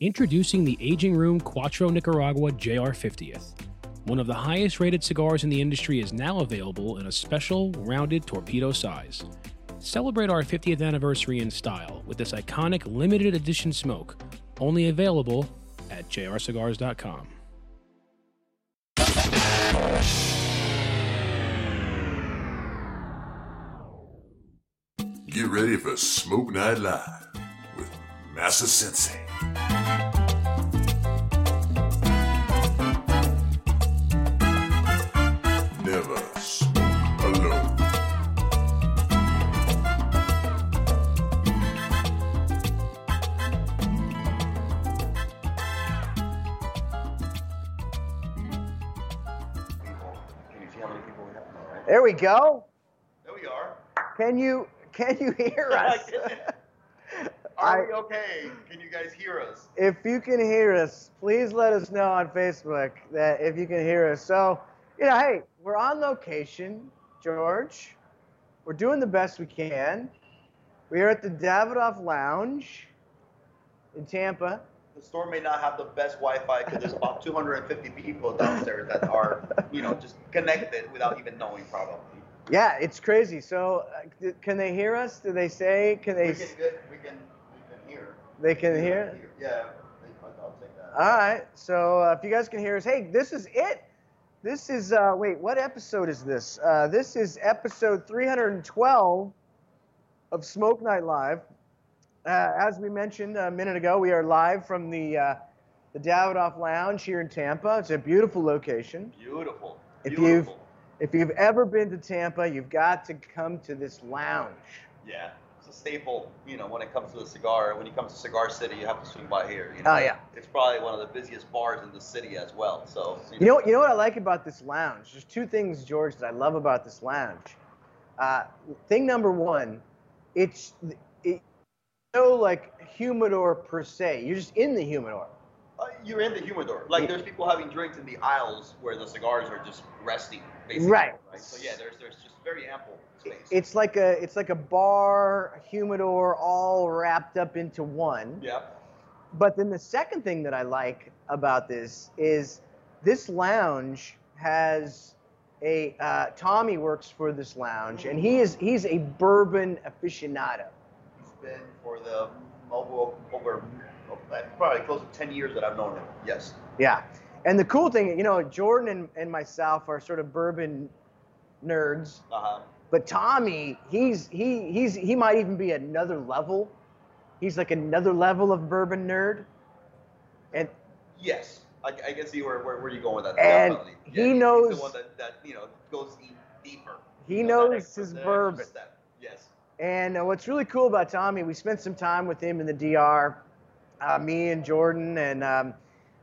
Introducing the Aging Room Quattro Nicaragua JR 50th. One of the highest rated cigars in the industry is now available in a special rounded torpedo size. Celebrate our 50th anniversary in style with this iconic limited edition smoke, only available at jrcigars.com. Get ready for Smoke Night Live with Massa Sensei. We go. There we are. Can you can you hear us? Are I- we okay? Can you guys hear us? if you can hear us, please let us know on Facebook that if you can hear us. So, you know, hey, we're on location, George. We're doing the best we can. We are at the Davidoff Lounge in Tampa. The store may not have the best Wi-Fi because there's about 250 people downstairs that are, you know, just connected without even knowing probably. Yeah, it's crazy. So, uh, can they hear us? Do they say? Can they? We can get, we can, we can hear. They can hear. Yeah, I'll take that. All right. So uh, if you guys can hear us, hey, this is it. This is uh, wait, what episode is this? Uh, this is episode 312 of Smoke Night Live. Uh, as we mentioned a minute ago, we are live from the uh, the Davidoff Lounge here in Tampa. It's a beautiful location. Beautiful. If you've- Beautiful. If you've ever been to Tampa, you've got to come to this lounge. Yeah, it's a staple. You know, when it comes to the cigar, when it comes to Cigar City, you have to swing by here. You know? Oh, yeah. It's probably one of the busiest bars in the city as well. So You know, you know what I like about this lounge? There's two things, George, that I love about this lounge. Uh, thing number one, it's it, no like humidor per se. You're just in the humidor. Uh, you're in the humidor. Like there's people having drinks in the aisles where the cigars are just resting, basically. Right. So yeah, there's there's just very ample space. It's like a it's like a bar, a humidor, all wrapped up into one. yeah. But then the second thing that I like about this is this lounge has a uh, Tommy works for this lounge, and he is he's a bourbon aficionado. Been for the over over probably close to 10 years that I've known him. Yes. Yeah. And the cool thing, you know, Jordan and, and myself are sort of bourbon nerds, Uh huh. but Tommy, he's he he's he might even be another level. He's like another level of bourbon nerd. And Yes. I, I can see where, where, where you're going with that. And definitely. he he's knows- the one that, that you know goes deeper. He You know, knows his bourbon. step. And uh, what's really cool about Tommy, we spent some time with him in the DR, uh, me and Jordan, and um,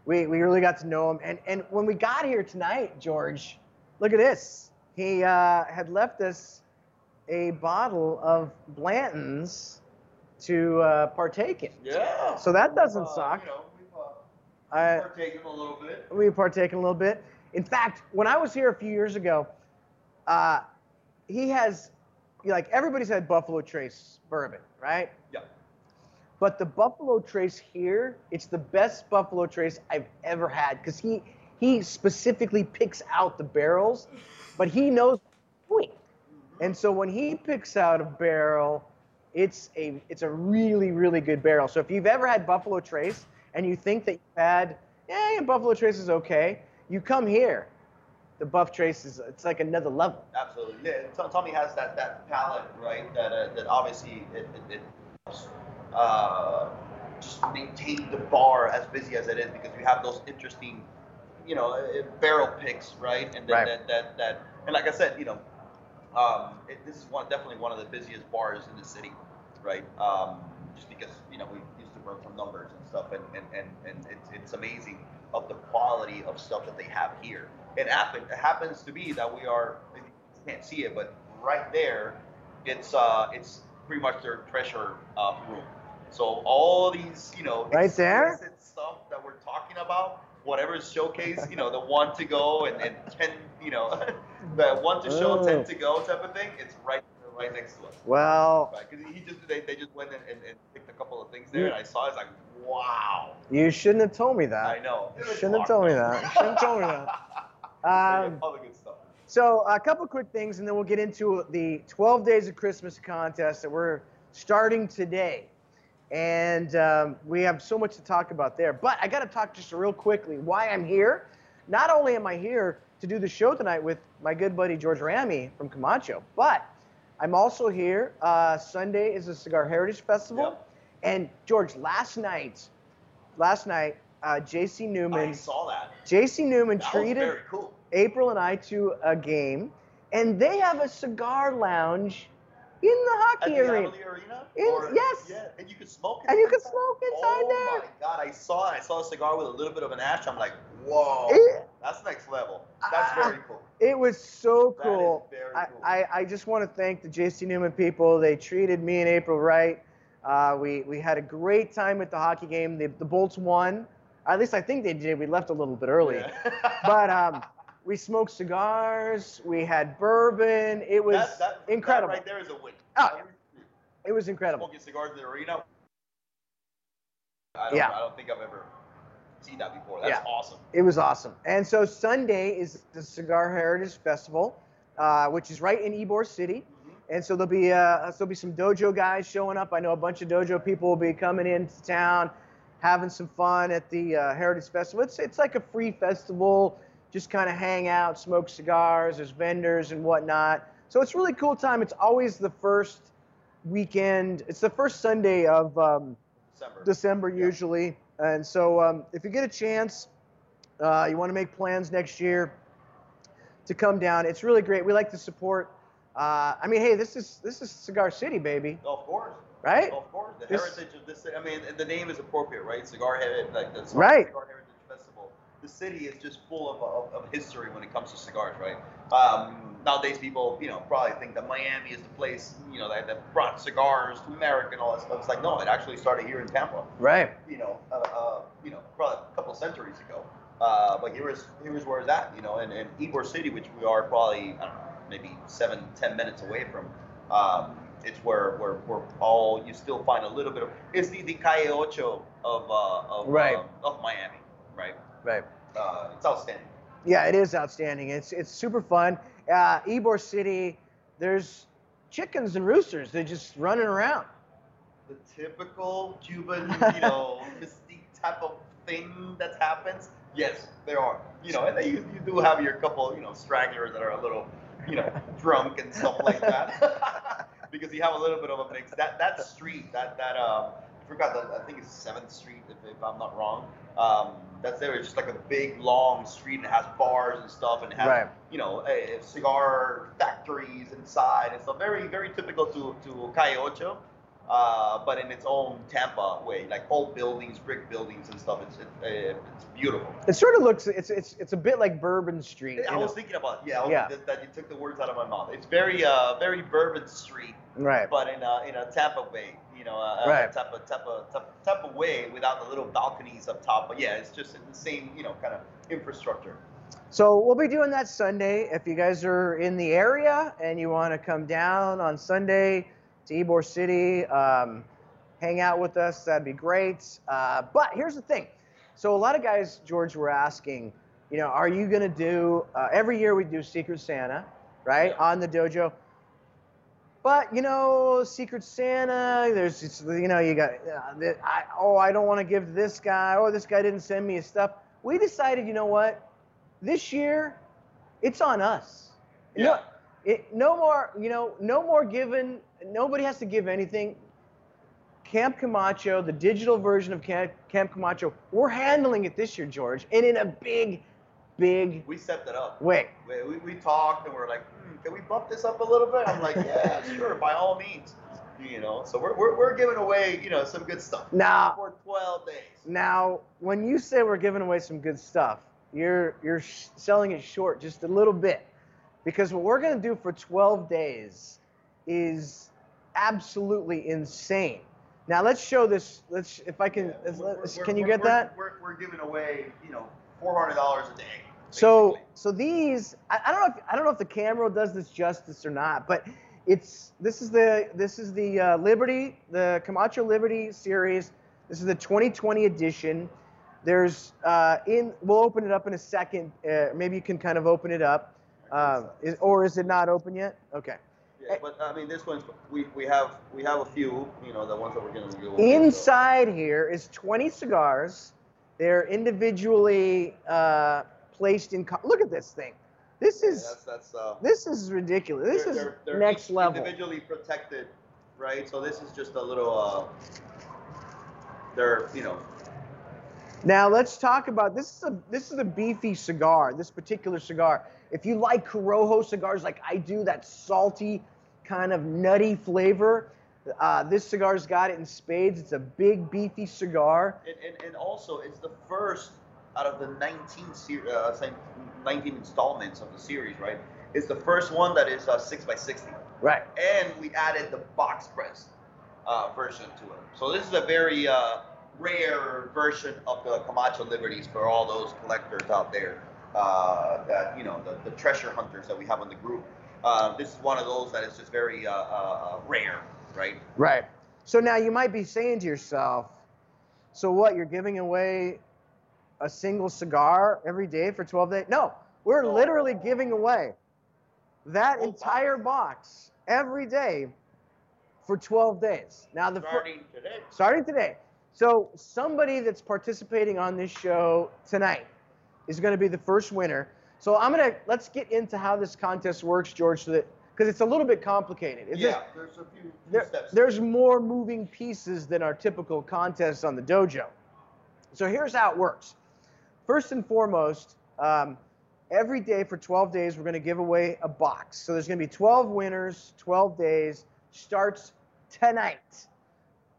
we we really got to know him. And and when we got here tonight, George, look at this. He uh, had left us a bottle of Blanton's to uh, partake in. Yeah. So that doesn't Uh, suck. You know, we've uh, I, partaken a little bit. we partake in a little bit. In fact, when I was here a few years ago, uh, he has, like, everybody's had Buffalo Trace bourbon, right? Yeah. But the Buffalo Trace here, it's the best Buffalo Trace I've ever had because he he specifically picks out the barrels, but he knows he's. And so when he picks out a barrel, it's a it's a really really good barrel. So if you've ever had Buffalo Trace and you think that you've had, yeah, Buffalo Trace is okay, you come here. The Buff Trace is it's like another level. Absolutely. Yeah, Tommy has that, that palette, right? That uh, that obviously it, it, it helps, uh, just maintain the bar as busy as it is because you have those interesting, you know, uh, barrel picks, right? And then Right. that, that that and like I said, you know, um, it, this is one definitely one of the busiest bars in the city, right? Um, just because you know we used to run some numbers and stuff, and and, and, and it's it's amazing of the quality of stuff that they have here. It happen it happens to be that we are you can't see it, but right there, it's uh it's pretty much their treasure uh, room. So all these you know Right there? stuff that we're talking about, whatever is showcased, you know, the one to go and, and ten, you know, the one to show, Oh. ten to go type of thing. It's right right next to us. Well, Right, because he just they, they just went and, and, and picked a couple of things there, and I saw it's like, wow. You shouldn't have told me that. I know. Shouldn't have told me that. Shouldn't have told me that. Um, all the good stuff. So a couple quick things, and then we'll get into the 12 Days of Christmas contest that we're starting today. And um, we have so much to talk about there. But I got to talk just real quickly why I'm here. Not only am I here to do the show tonight with my good buddy George Ramy from Camacho, but I'm also here. Uh, Sunday is the Cigar Heritage Festival. Yep. And George, last night, last night, uh, J.C. I Newman, saw that. J.C. Newman That was treated very cool. April and I to a game, and they have a cigar lounge in the At hockey the arena. Arena? In- Or- yes. Yeah, and you could smoke. And you could smoke inside oh there. Oh my god, I saw it. I saw a cigar with a little bit of an ash. I'm like, whoa, It, that's next level. That's Ah. very cool. it was so cool. very I. I, I just want to thank the JC Newman people. They treated me and April right. Uh, we, we had a great time at the hockey game. The, the Bolts won. At least I think they did. We left a little bit early. Yeah. But um, we smoked cigars. We had bourbon. It was that, that, incredible. That right there is a win. Oh, yeah. It was incredible. Smoking cigars in the arena. I don't, Yeah. I don't think I've ever seen that before. That's Yeah. awesome. It was awesome. And so Sunday is the Cigar Heritage Festival, uh, which is right in Ybor City. Mhm. And so there'll be uh, there'll be some dojo guys showing up. I know a bunch of dojo people will be coming into town, having some fun at the uh, Heritage Festival. It's it's like a free festival, just kind of hang out, smoke cigars. There's vendors and whatnot. So it's really cool time. It's always the first weekend. It's the first Sunday of um, December. December Yeah. usually. And so um, if you get a chance, uh, you want to make plans next year to come down. It's really great. We like to support. Uh, I mean, hey, this is this is Cigar City, baby, Of course. right? Of course. The This- heritage of this. I mean, the name is appropriate, right? Cigar Heritage, like the Cigar, Right. Cigar Heritage Festival. The city is just full of, of, of history when it comes to cigars, right? Um, nowadays, people, you know, probably think that Miami is the place, you know, that, that brought cigars to America and all that stuff. It's like, no, it actually started here in Tampa. Right. you know, uh, uh, you know, probably a couple of centuries ago. Uh, but here is here is where it's at, you know, and, and Ybor City, which we are probably I don't know, maybe seven, ten minutes away from. Um, it's where, where where all you still find a little bit of it's the, the Calle Ocho of uh, of Right. um, of Miami, right? Right. Uh, it's outstanding. Yeah, it is outstanding. It's it's super fun. Uh, Ybor City, there's chickens and roosters. They're just running around. The typical Cuban, you know, mystique type of thing that happens. Yes, there are. You know, and then you, you do have your couple, you know, stragglers that are a little, you know, drunk and stuff like that. because you have a little bit of a mix. That that street, that that um, I forgot that I think it's Seventh Street, if, if I'm not wrong. Um, that's there. It's just like a big long street and it has bars and stuff and it has Right. you know cigar factories inside It's stuff. Very very typical to to Calle Ocho. Uh, but in its own Tampa way, like old buildings, brick buildings and stuff. It's it, uh, it's beautiful. It sort of looks. It's it's it's a bit like Bourbon Street. I was know? thinking about yeah, Yeah. That, that you took the words out of my mouth. It's very uh very Bourbon Street, Right. but in a in a Tampa way, you know, a, Right. a Tampa Tampa Tampa Tampa way without the little balconies up top. But yeah, it's just the same you know kind of infrastructure. So we'll be doing that Sunday. If you guys are in the area and you want to come down on Sunday to Ybor City, um, hang out with us, that'd be great. Uh, but here's the thing. So a lot of guys, George, were asking, you know, are you gonna do? Uh, every year we do Secret Santa, right, Yeah. on the dojo. But you know, Secret Santa, there's it's, you know, you got, uh, the- I, oh, I don't want to give this guy. Oh, this guy didn't send me his stuff. We decided, you know what? This year, it's on us. Yeah. It, no more, you know, no more giving. Nobody has to give anything. Camp Camacho, the digital version of Camp, Camp Camacho, we're handling it this year, George, and in a big, big We set it up. Wait. We, we, we talked and we're like, hmm, can we bump this up a little bit? I'm like, yeah, sure, by all means. You know, so we're, we're, we're giving away, you know, some good stuff Now, for 12 days. now, when you say we're giving away some good stuff, you're you're selling it short just a little bit, because what we're gonna do for 12 days is absolutely insane. Now let's show this. Let's if I can. Yeah, let's- we're- let's- we're- can you get that? We're, we're giving away, you know, $400 a day. So so these I, I don't know if I don't know if the camera does this justice or not, but it's this is the this is the uh, Liberty the Camacho Liberty series. This is the 2020 edition. There's uh, in. We'll open it up in a second. Uh, maybe you can kind of open it up, uh, is, or is it not open yet? Okay. Yeah, but I mean, this one's we, we have we have a few, you know, the ones that we're gonna do. okay, so- Inside here is 20 cigars. They're individually uh, placed in. Co- Look at this thing. This Yeah, is that's that's uh. this is ridiculous. This they're- is they're- they're next level. Individually protected, right? So this is just a little uh. They're you know Now let's talk about this. Is a this is a beefy cigar. This particular cigar. If you like Corojo cigars like I do, that salty, kind of nutty flavor, uh, this cigar's got it in spades. It's a big beefy cigar. and, and, and also it's the first out of the 19 ser- uh, 19 installments of the series, right? It's the first one that is uh, six by 60. Right. and we added the box press uh, version to it. So this is a very uh, rare version of the Camacho Liberties for all those collectors out there uh, that you know the, the treasure hunters that we have in the group. Uh, this is one of those that is just very uh, uh, uh, rare, right? Right. So now you might be saying to yourself, so what? You're giving away a single cigar every day for 12 days? No, we're literally giving away that entire box every day for 12 days. Now the fir- Starting today. starting today. So somebody that's participating on this show tonight is going to be the first winner. So I'm gonna let's get into how this contest works, George, so that because it's a little bit complicated. It's yeah, there's a few, few there- steps. there's more moving pieces than our typical contests on the dojo. So here's how it works. First and foremost, um, every day for 12 days, we're going to give away a box. So there's going to be 12 winners, 12 days, starts tonight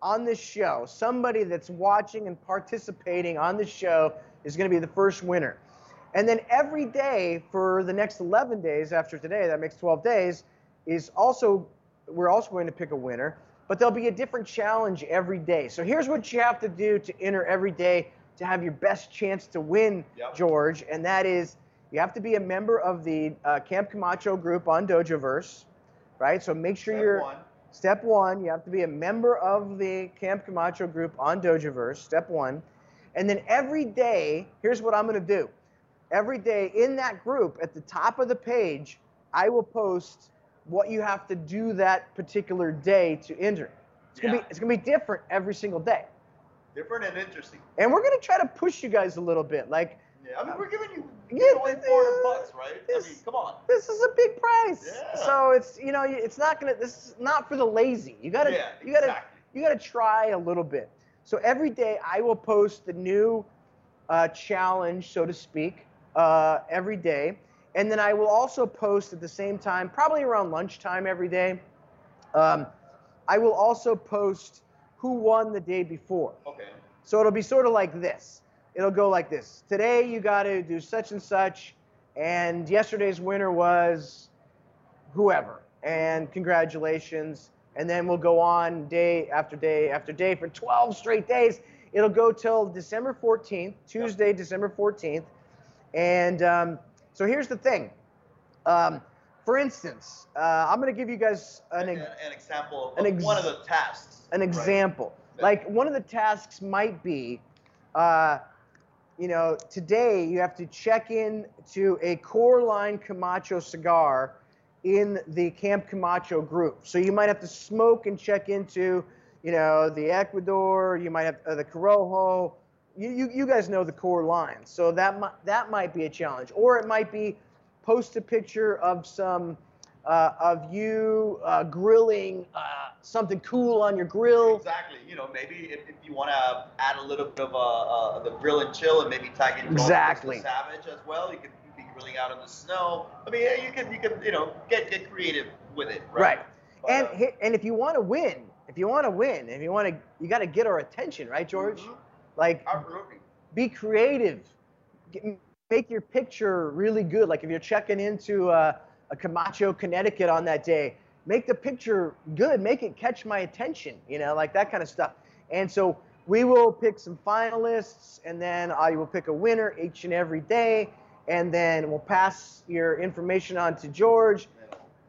on this show. Somebody that's watching and participating on the show is going to be the first winner. And then every day for the next 11 days after today, that makes 12 days, is also, we're also going to pick a winner, but there'll be a different challenge every day. So here's what you have to do to enter every day to have your best chance to win, Yep. George, and that is you have to be a member of the uh, Camp Camacho group on Dojoverse, right? So make sure Step you're. one. Step one, you have to be a member of the Camp Camacho group on Dojoverse. Step one. And then every day, here's what I'm going to do. Every day in that group, at the top of the page, I will post what you have to do that particular day to enter. It's gonna be it's gonna be different every single day. Different and interesting. And we're gonna try to push you guys a little bit. Like Yeah, I mean, we're giving you Yeah, away 400 uh, bucks, right? I this- mean, come on. this is a big price. Yeah. So it's you know it's not gonna this is not for the lazy. You gotta Yeah, you gotta exactly. you gotta try a little bit. So every day I will post the new uh, challenge, so to speak, uh, every day, and then I will also post at the same time, probably around lunchtime every day. Um, I will also post who won the day before. Okay. So it'll be sort of like this. It'll go like this. Today you got to do such and such, and yesterday's winner was whoever. And congratulations. And then we'll go on day after day after day for 12 straight days. It'll go till December 14th, Tuesday, December 14th. And um, so here's the thing. Um, for instance, uh, I'm going to give you guys an, An, an example of an ex- one of the tasks. an example. Yeah. Like one of the tasks might be, uh, you know, today you have to check in to a core line Camacho cigar in the Camp Camacho group. So you might have to smoke and check into, you know, the Ecuador. You might have uh, the Corojo. You, you, you guys know the core line. So that might, that might be a challenge. Or it might be post a picture of some uh, of you uh, grilling uh, something cool on your grill. Exactly. You know, maybe if, if you want to add a little bit of uh, uh, the grill and chill and maybe tag in Exactly. Savage as well, you could grilling out in the snow. I mean, yeah, you can you can you know get get creative with it. Right. Right. But, And uh, and if you want to win, if you want to win, if you want to, you got to get our attention, right, George? Mhm. Like, absolutely. be creative. Get, make your picture really good. Like if you're checking into uh, a Camacho, Connecticut on that day, make the picture good. Make it catch my attention. You know, like that kind of stuff. And so we will pick some finalists, and then I will pick a winner each and every day, and then we'll pass your information on to George.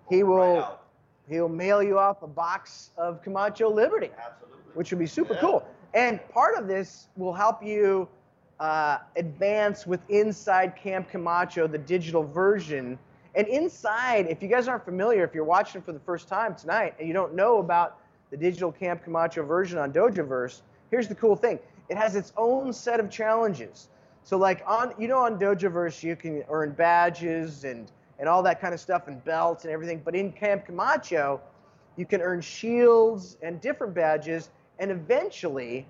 He will- out. He'll mail you off a box of Camacho Liberty, Absolutely. which would be super Yeah. cool. And part of this will help you uh, advance with Inside Camp Camacho, the digital version. And inside, if you guys aren't familiar, if you're watching for the first time tonight and you don't know about the digital Camp Camacho version on Dojoverse, here's the cool thing. It has its own set of challenges. So like on you know on Dojoverse you can earn badges and and all that kind of stuff and belts and everything, but in Camp Camacho, you can earn shields and different badges and eventually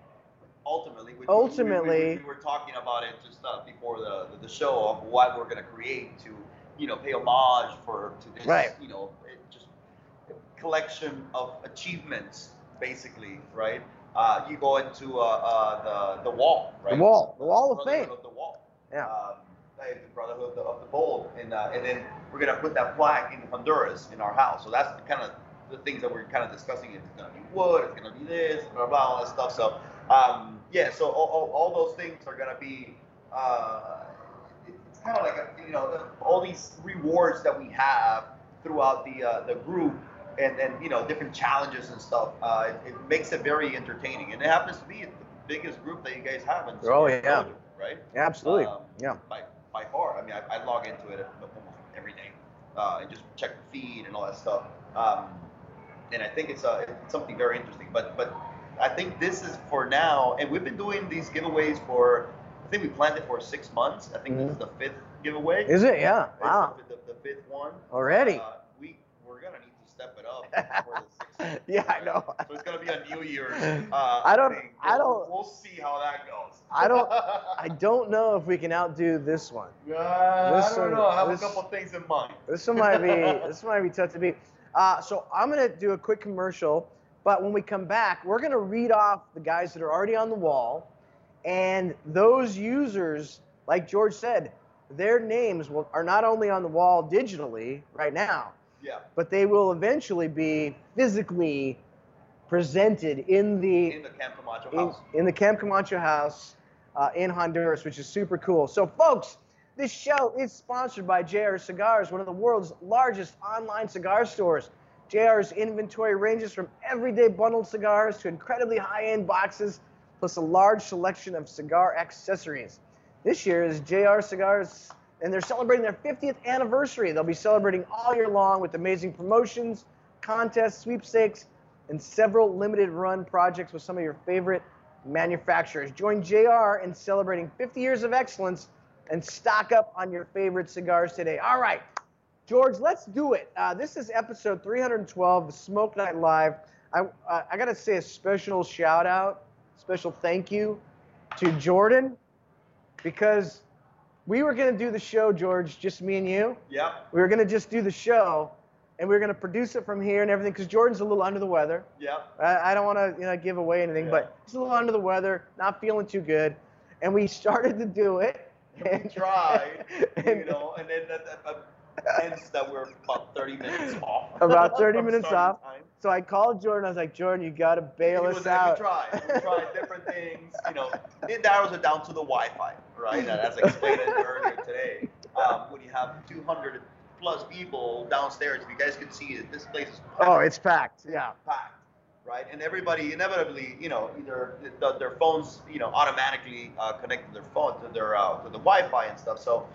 ultimately, we, Ultimately- we, we, we were talking about it just uh, before the, the the show of what we're gonna create to, you know, pay homage for to this, Right. you know, it just collection of achievements, basically, right? Uh, you go into uh, uh, the the wall, right? the wall, the wall of fame. Of the wall. Yeah. Um, the Brotherhood of the, of the Bold, and uh, and then we're gonna put that plaque in Honduras in our house. So that's kind of the things that we're kind of discussing. It's gonna be wood. It's gonna be this, blah blah, all that stuff. So um, yeah, so all, all, all those things are gonna be. Uh, it's kind of like a, you know all these rewards that we have throughout the uh, the group. And, and you know different challenges and stuff. Uh, it, it makes it very entertaining, and it happens to be the biggest group that you guys have in Oh, yeah. Dojo, right? Absolutely. Um, yeah. By, by far. I mean, I, I log into it almost every day uh, and just check the feed and all that stuff. Um, and I think it's, uh, it's something very interesting. But but I think this is for now, and we've been doing these giveaways for. I think we planned it for six months. I think this is the fifth giveaway. Mm-hmm. Is it? Yeah. It's Wow. The, the, the fifth one. Already. Uh, we we're gonna need to step it up sixth. Yeah, I know. So it's gonna be a New Year's. Uh, I don't- thing. I We'll- don't- We'll see how that goes. I don't- I don't know if we can outdo this one. Uh, This I don't one- know. I have this- a couple things in mind. This one might be this one might be tough to beat. Uh, so I'm gonna do a quick commercial, but when we come back, we're gonna read off the guys that are already on the wall, and those users, like George said, their names will, are not only on the wall digitally right now, Yeah. but they will eventually be physically presented in the In the Camp Camacho in, house. in the Camp Camacho house uh, in Honduras, which is super cool. So, folks, this show is sponsored by JR Cigars, one of the world's largest online cigar stores. JR's inventory ranges from everyday bundled cigars to incredibly high end boxes, plus a large selection of cigar accessories. This year is JR Cigars, and they're celebrating their 50th anniversary. They'll be celebrating all year long with amazing promotions, contests, sweepstakes, and several limited run projects with some of your favorite manufacturers. Join JR in celebrating 50 years of excellence and stock up on your favorite cigars today. All right, George, let's do it. Uh, this is episode 312 of Smoke Night Live. I, uh, I got to say a special shout out, special thank you to Jordan because we were going to do the show, George, just me and you. Yeah. We were going to just do the show and we were going to produce it from here and everything because Jordan's a little under the weather. Yeah. I, I don't want to you know give away anything, Yeah. but he's a little under the weather, not feeling too good, and we started to do it. And tried, and you know, and then that, that, that that we're about 30 minutes off. About 30 minutes off. So I called Jordan. I was like, Jordan, you got to bail It us was- out. We tried. We tried different things. You know, it narrows it down to the Wi-Fi, right? As I explained it earlier today. Um, when you have 200 plus people downstairs, if you guys can see it, this place is packed. Oh, it's packed. Yeah. packed, right? And everybody inevitably, you know, either the, their phones, you know, automatically uh, connect to their phone to their uh, to the Wi-Fi and stuff. So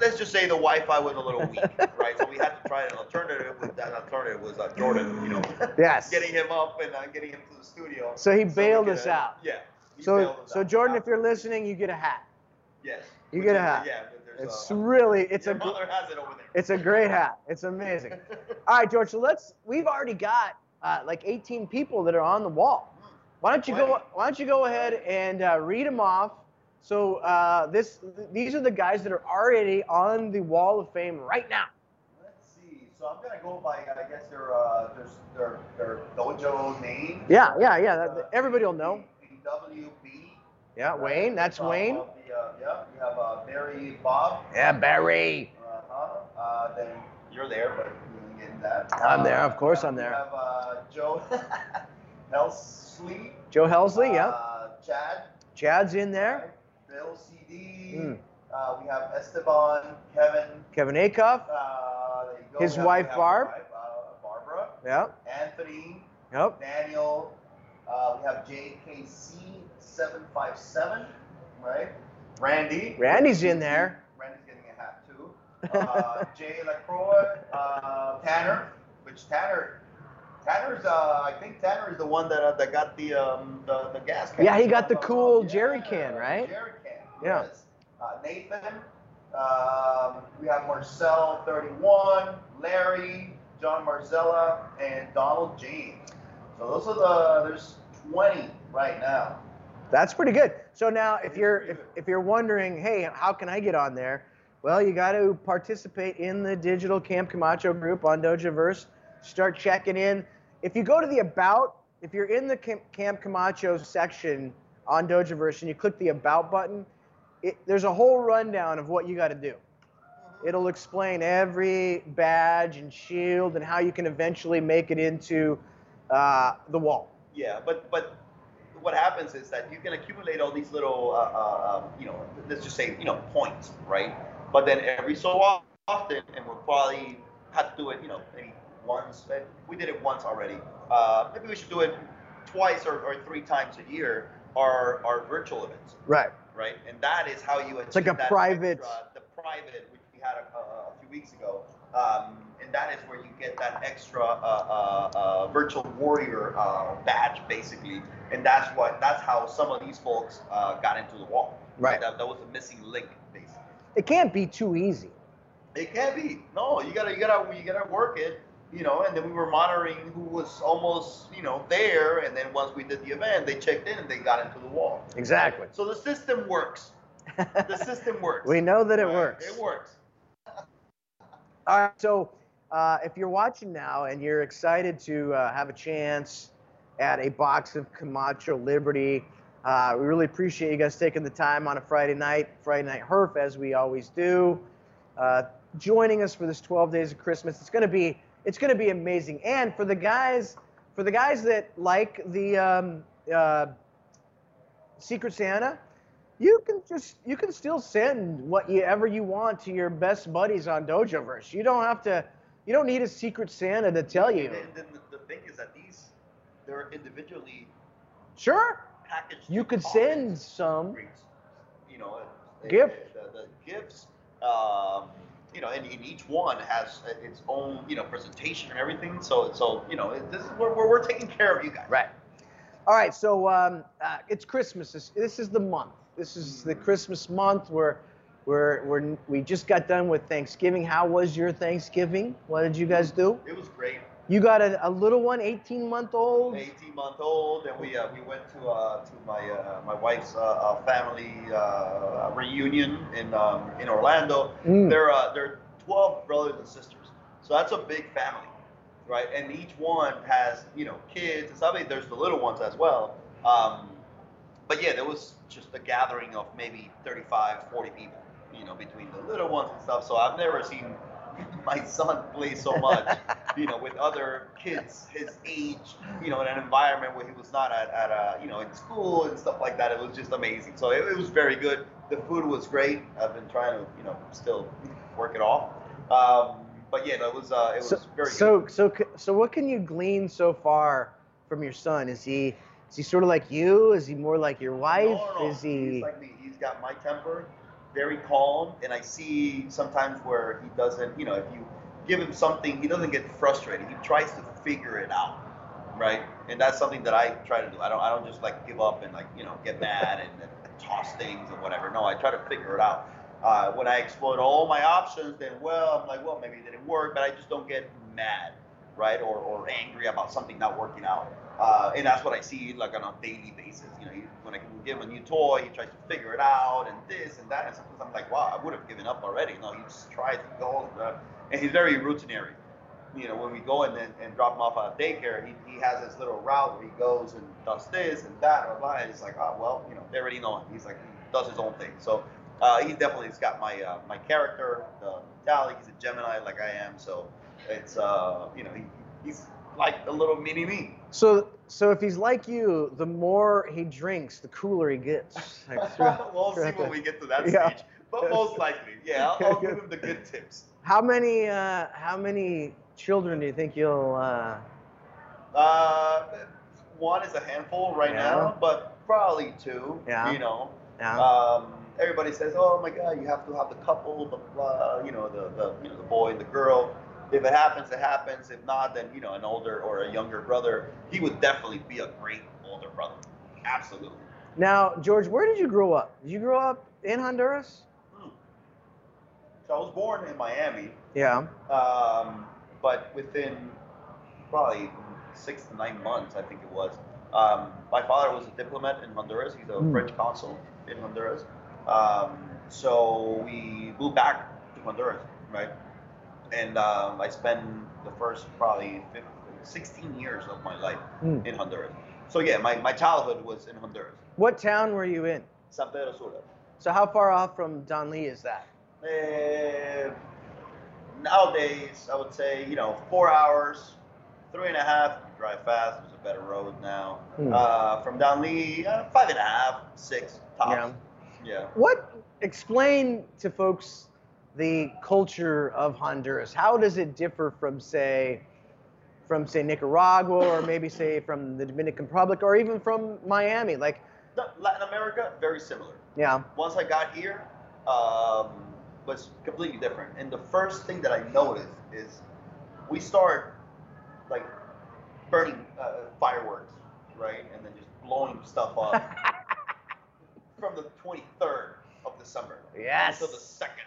let's just say the Wi-Fi was a little weak, right? So we had to try an alternative. With that alternative was uh, Jordan, you know, Yes. getting him up and uh, getting him to the studio. So he bailed could, us uh, out. Yeah. So, so out. Jordan, if you're listening, you get a hat. yes, you get a hat. Yeah, but there's It's a, really, it's a, mother has it over there. it's a great hat. It's amazing. All right, George. So let's. We've already got uh, like 18 people that are on the wall. Why don't you go? Why don't you go ahead and uh, read them off? So uh, this, these are the guys that are already on the Wall of Fame right now. Let's see. So I'm gonna go by, I guess their uh, their their, their dojo name. Yeah, yeah, yeah. That, everybody will know. WB. Yeah, Wayne. That's Wayne. The, uh, yeah, you have uh, Barry Bob. Yeah, Barry. Uh-huh. Uh, then you're there, but you didn't get that. I'm there, of course uh, I'm there. You have uh, Joe Helsley. Joe Helsley. Yeah. Uh, Chad. Chad's in there. Bill CD. Mm. Uh, we have Esteban, Kevin. Kevin Acuff. Uh, there you go. His wife, Barb. Wife, uh, Barbara. Yeah. Anthony. Yep. Daniel. Uh, we have JKC757, right? Randy. Randy's in there. Randy's getting a hat too. Uh, Jay Lacroix, uh, Tanner, which Tanner, Tanner's, uh, I think Tanner is the one that uh, that got the um, the, the gas can. Yeah, he got the Uh, cool yeah, jerry can, right? Jerry can. Yeah. Yes. Uh, Nathan. Um, we have Marcel 31, Larry, John Marzella, and Donald James. So those are the there's 20 right now. That's pretty good. So now, if you're if, if you're wondering, hey, how can I get on there? Well, you got to participate in the digital Camp Camacho group on Dojoverse. Start checking in. If you go to the about, if you're in the Camp, Camacho section on Dojoverse and you click the about button, it, there's a whole rundown of what you got to do. It'll explain every badge and shield and how you can eventually make it into uh, the wall. Yeah, but but what happens is that you can accumulate all these little, uh, uh, um, you know, let's just say, you know, points, right? But then every so often, and we'll probably have to do it, you know, maybe once. We did it once already. Uh, maybe we should do it twice or, or three times a year. Our our virtual events, Right. right? And that is how you achieve like a private- extra- the private, which we had a, a, a few weeks ago. Um, and that is where you get that extra uh, uh, uh, virtual warrior uh, badge, basically. And that's what that's how some of these folks uh, got into the wall. Right. That, that was a missing link, basically. It can't be too easy. It can't be. No, you gotta you gotta you gotta work it. You know, and then we were monitoring who was almost, you know, there, and then once we did the event, they checked in and they got into the wall. Exactly. So the system works. The system works. we know that it Right? works. It works. All right. So uh, if you're watching now and you're excited to uh, have a chance at a box of Camacho Liberty, uh, we really appreciate you guys taking the time on a Friday night, Friday night herf, as we always do, uh, joining us for this 12 days of Christmas. It's gonna be it's gonna be amazing. And for the guys for the guys that like the um, uh, Secret Santa, you can just you can still send whatever you want to your best buddies on Dojoverse. You don't have to. You don't need a Secret Santa to tell you. And then the, the thing is that these they're individually Sure, packaged. you could send some. You know, uh, Gift. The, the gifts. Um, you know, and, and each one has uh, its own, you know, presentation and everything. So, so you know, this is where we're, we're taking care of you guys. Right. All right. So um, uh, it's Christmas. This, this is the month. This is the Christmas month. We're we're, we're we just got done with Thanksgiving. How was your Thanksgiving? What did you guys do? It was great. You got a, a little one, 18 month old. 18 month old, and we uh, we went to uh, to my uh, my wife's uh, uh, family uh, reunion in um, in Orlando. Mm. They're uh, they're 12 brothers and sisters, so that's a big family, right? And each one has you know kids, and somebody there's the little ones as well. Um, but yeah, there was just a gathering of maybe 35, 40 people, you know, between the little ones and stuff. So I've never seen my son play so much, you know, with other kids his age, you know, in an environment where he was not at, at a, you know, in school and stuff like that. It was just amazing. So it, it was very good. The food was great. I've been trying to, you know, still work it off. Um, but yeah, no, it was, uh, it was so, very so, good. so, so, what can you glean so far from your son? Is he, is he sort of like you? Is he more like your wife? No, no, no. Is he? He's like me. He's got my temper, very calm, and I see sometimes where he doesn't. You know, if you give him something, he doesn't get frustrated. He tries to figure it out, right? And that's something that I try to do. I don't. I don't just like give up and like you know get mad and, and toss things and whatever. No, I try to figure it out. Uh, when I exploit all my options, then well, I'm like, well, maybe it didn't work, but I just don't get mad, right? Or, or angry about something not working out. Uh, and that's what I see like on a daily basis. You know, he, when I give him a new toy, he tries to figure it out and this and that. And sometimes I'm like, wow, I would have given up already. No, he just tries and goes. And, uh, and he's very routinary. You know, when we go and then and drop him off at daycare, he, he has this little route where he goes and does this and that, blah, blah. And it's like, oh, well, you know, they already know him. He's like, he does his own thing. So uh, he definitely has got my uh, my character, the mentality. He's a Gemini like I am. So it's, uh, you know, he, he's like a little mini me. So, so if he's like you, the more he drinks, the cooler he gets. Like, throughout- we'll see when we get to that Yeah. stage. But most likely, yeah, I'll, I'll give him the good tips. How many, uh, how many children do you think you'll? Uh, Uh, one is a handful right Yeah. now, but probably two. Yeah. You know. Yeah. Um, everybody says, "Oh my God, you have to have the couple, blah blah." You know, the, the you know the boy and the girl. If it happens, it happens. If not, then you know an older or a younger brother. He would definitely be a great older brother. Absolutely. now, George, where did you grow up? Did you grow up in Honduras? Hmm. So I was born in Miami, Yeah. um, but within probably six to nine months, I think it was. Um, my father was a diplomat in Honduras. He's a Hmm. French consul in Honduras. Um, so we moved back to Honduras, right? And um, I spent the first probably 15, 16 years of my life Hmm. in Honduras. So yeah, my, my childhood was in Honduras, What town were you in? San Pedro Sula. So how far off from Danlí is that? Uh, nowadays, I would say, you know, four hours, three and a half. Drive fast. There's a better road now. Hmm. Uh, from Danlí, uh, five and a half, six tops. Yeah. Yeah. What explain to folks the culture of Honduras? How does it differ from say from say Nicaragua or maybe say from the Dominican Republic or even from Miami? Like, Latin America, very similar. yeah. Once I got here, um, was completely different. And the first thing that I noticed is we start like burning uh, fireworks, right, and then just blowing stuff up from the 23rd of December Yes. until the second,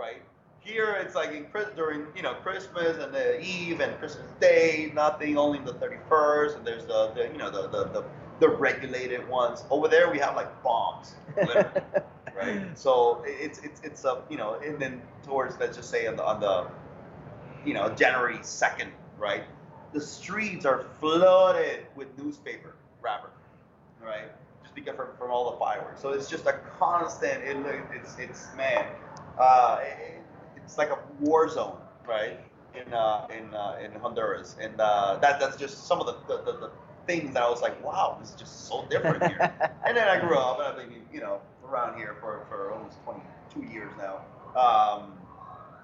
right? Here it's like in during you know Christmas and the Eve and Christmas Day, nothing. Only the 31st, and there's the, the you know the, the the the regulated ones. Over there we have like bombs, right? So it's it's it's a you know and then towards let's just say on the on the you know January 2nd, right? The streets are flooded with newspaper wrapper, right? Just because from, from all the fireworks. So it's just a constant. It, it's it's man, uh, it, it's like a war zone, right? In uh, in uh, in Honduras, and uh, that that's just some of the, the, the, the things that I was like, wow, this is just so different here. and then I grew up, and I've been you know around here for, for almost 22 years now, um,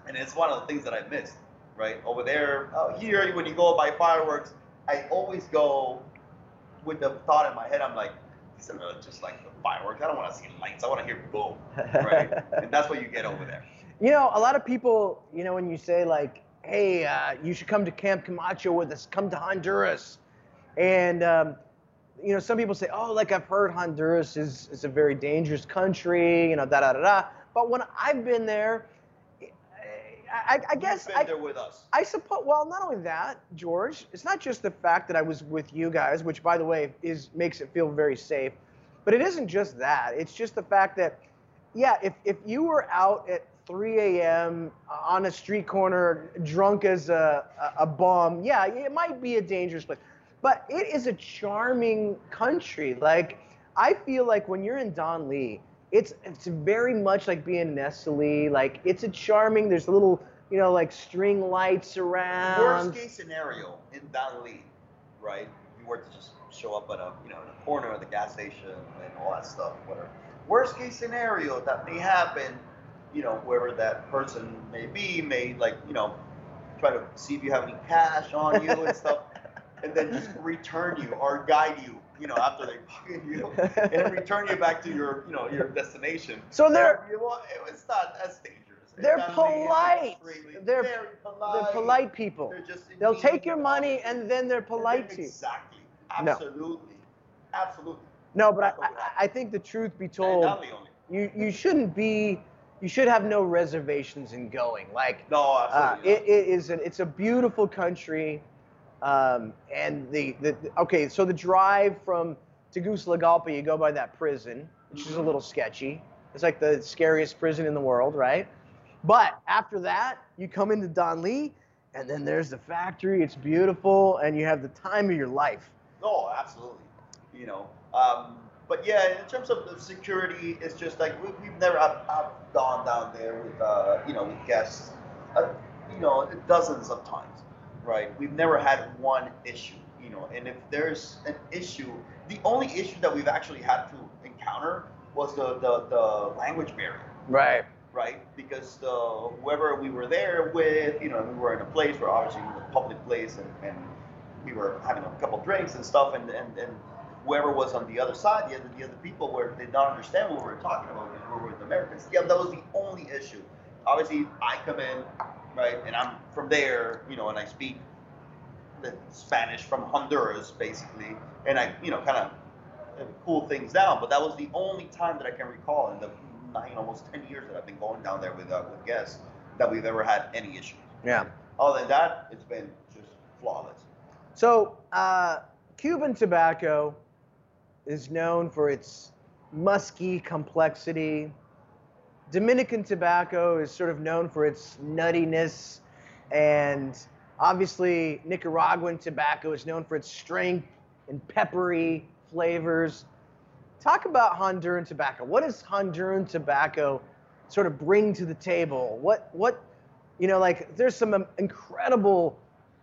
and it's one of the things that I missed, right? Over there, uh, here when you go buy fireworks, I always go with the thought in my head, I'm like, these are just like the fireworks. I don't want to see lights. I want to hear boom, right? and that's what you get over there. You know, a lot of people, you know, when you say like, "Hey, uh, you should come to Camp Camacho with us. Come to Honduras," and um, you know, some people say, "Oh, like I've heard Honduras is is a very dangerous country," you know, da da da da. But when I've been there, I, I guess You've been I, there with us. I suppose. Well, not only that, George. It's not just the fact that I was with you guys, which, by the way, is makes it feel very safe. But it isn't just that. It's just the fact that, yeah, if if you were out at 3 a.m. on a street corner, drunk as a a, a bum, yeah, it might be a dangerous place. But it is a charming country. Like I feel like when you're in Danlí, it's it's very much like being in Esteli. Like it's a charming. There's a little, you know, like string lights around. Worst case scenario in Dali, right? If you were to just show up at a you know in a corner of the gas station and all that stuff, whatever. Worst case scenario that may happen, you know, whoever that person may be may like you know try to see if you have any cash on you and stuff, and then just return you or guide you, you know, after they pocket you and return you back to your you know your destination. So they're- you know, it's not as dangerous. They're polite. They're- very polite. They're polite people. They're just They'll take your money and then they're polite to you. Exactly. No. Absolutely. Absolutely. No, but I, I, think the truth be told, not the only. you you shouldn't be, you should have no reservations in going. Like No, uh, absolutely. it, it is an, it's a beautiful country, um, and the, the okay. So the drive from Tegucigalpa, you go by that prison, which is a little sketchy. It's like the scariest prison in the world, right? But after that, you come into Danlí, and then there's the factory. It's beautiful, and you have the time of your life. Oh, absolutely. You know, um, but yeah, in terms of security, it's just like we, we've never. I've, I've gone down there with, uh, you know, with guests, uh, you know, dozens of times, right? We've never had one issue, you know, and if there's an issue, the only issue that we've actually had to encounter was the the, the language barrier. Right. right? Because the whoever we were there with, you know, we were in a place where obviously it was a public place, and, and we were having a couple drinks and stuff, and, and, and whoever was on the other side, the other, the other people were did not understand what we were talking about because we were with Americans. Yeah, that was the only issue. Obviously, I come in, right, and I'm from there, you know, and I speak the Spanish from Honduras, basically, and I, you know, kind of cool things down. But that was the only time that I can recall in the nine, almost ten years that I've been going down there with uh, with guests that we've ever had any issues. Yeah. Other than that, it's been just flawless. So, uh, Cuban tobacco is known for its musky complexity. Dominican tobacco is sort of known for its nuttiness. And obviously, Nicaraguan tobacco is known for its strength and peppery flavors. Talk about Honduran tobacco. What does Honduran tobacco sort of bring to the table? What, what, you know, like there's some incredible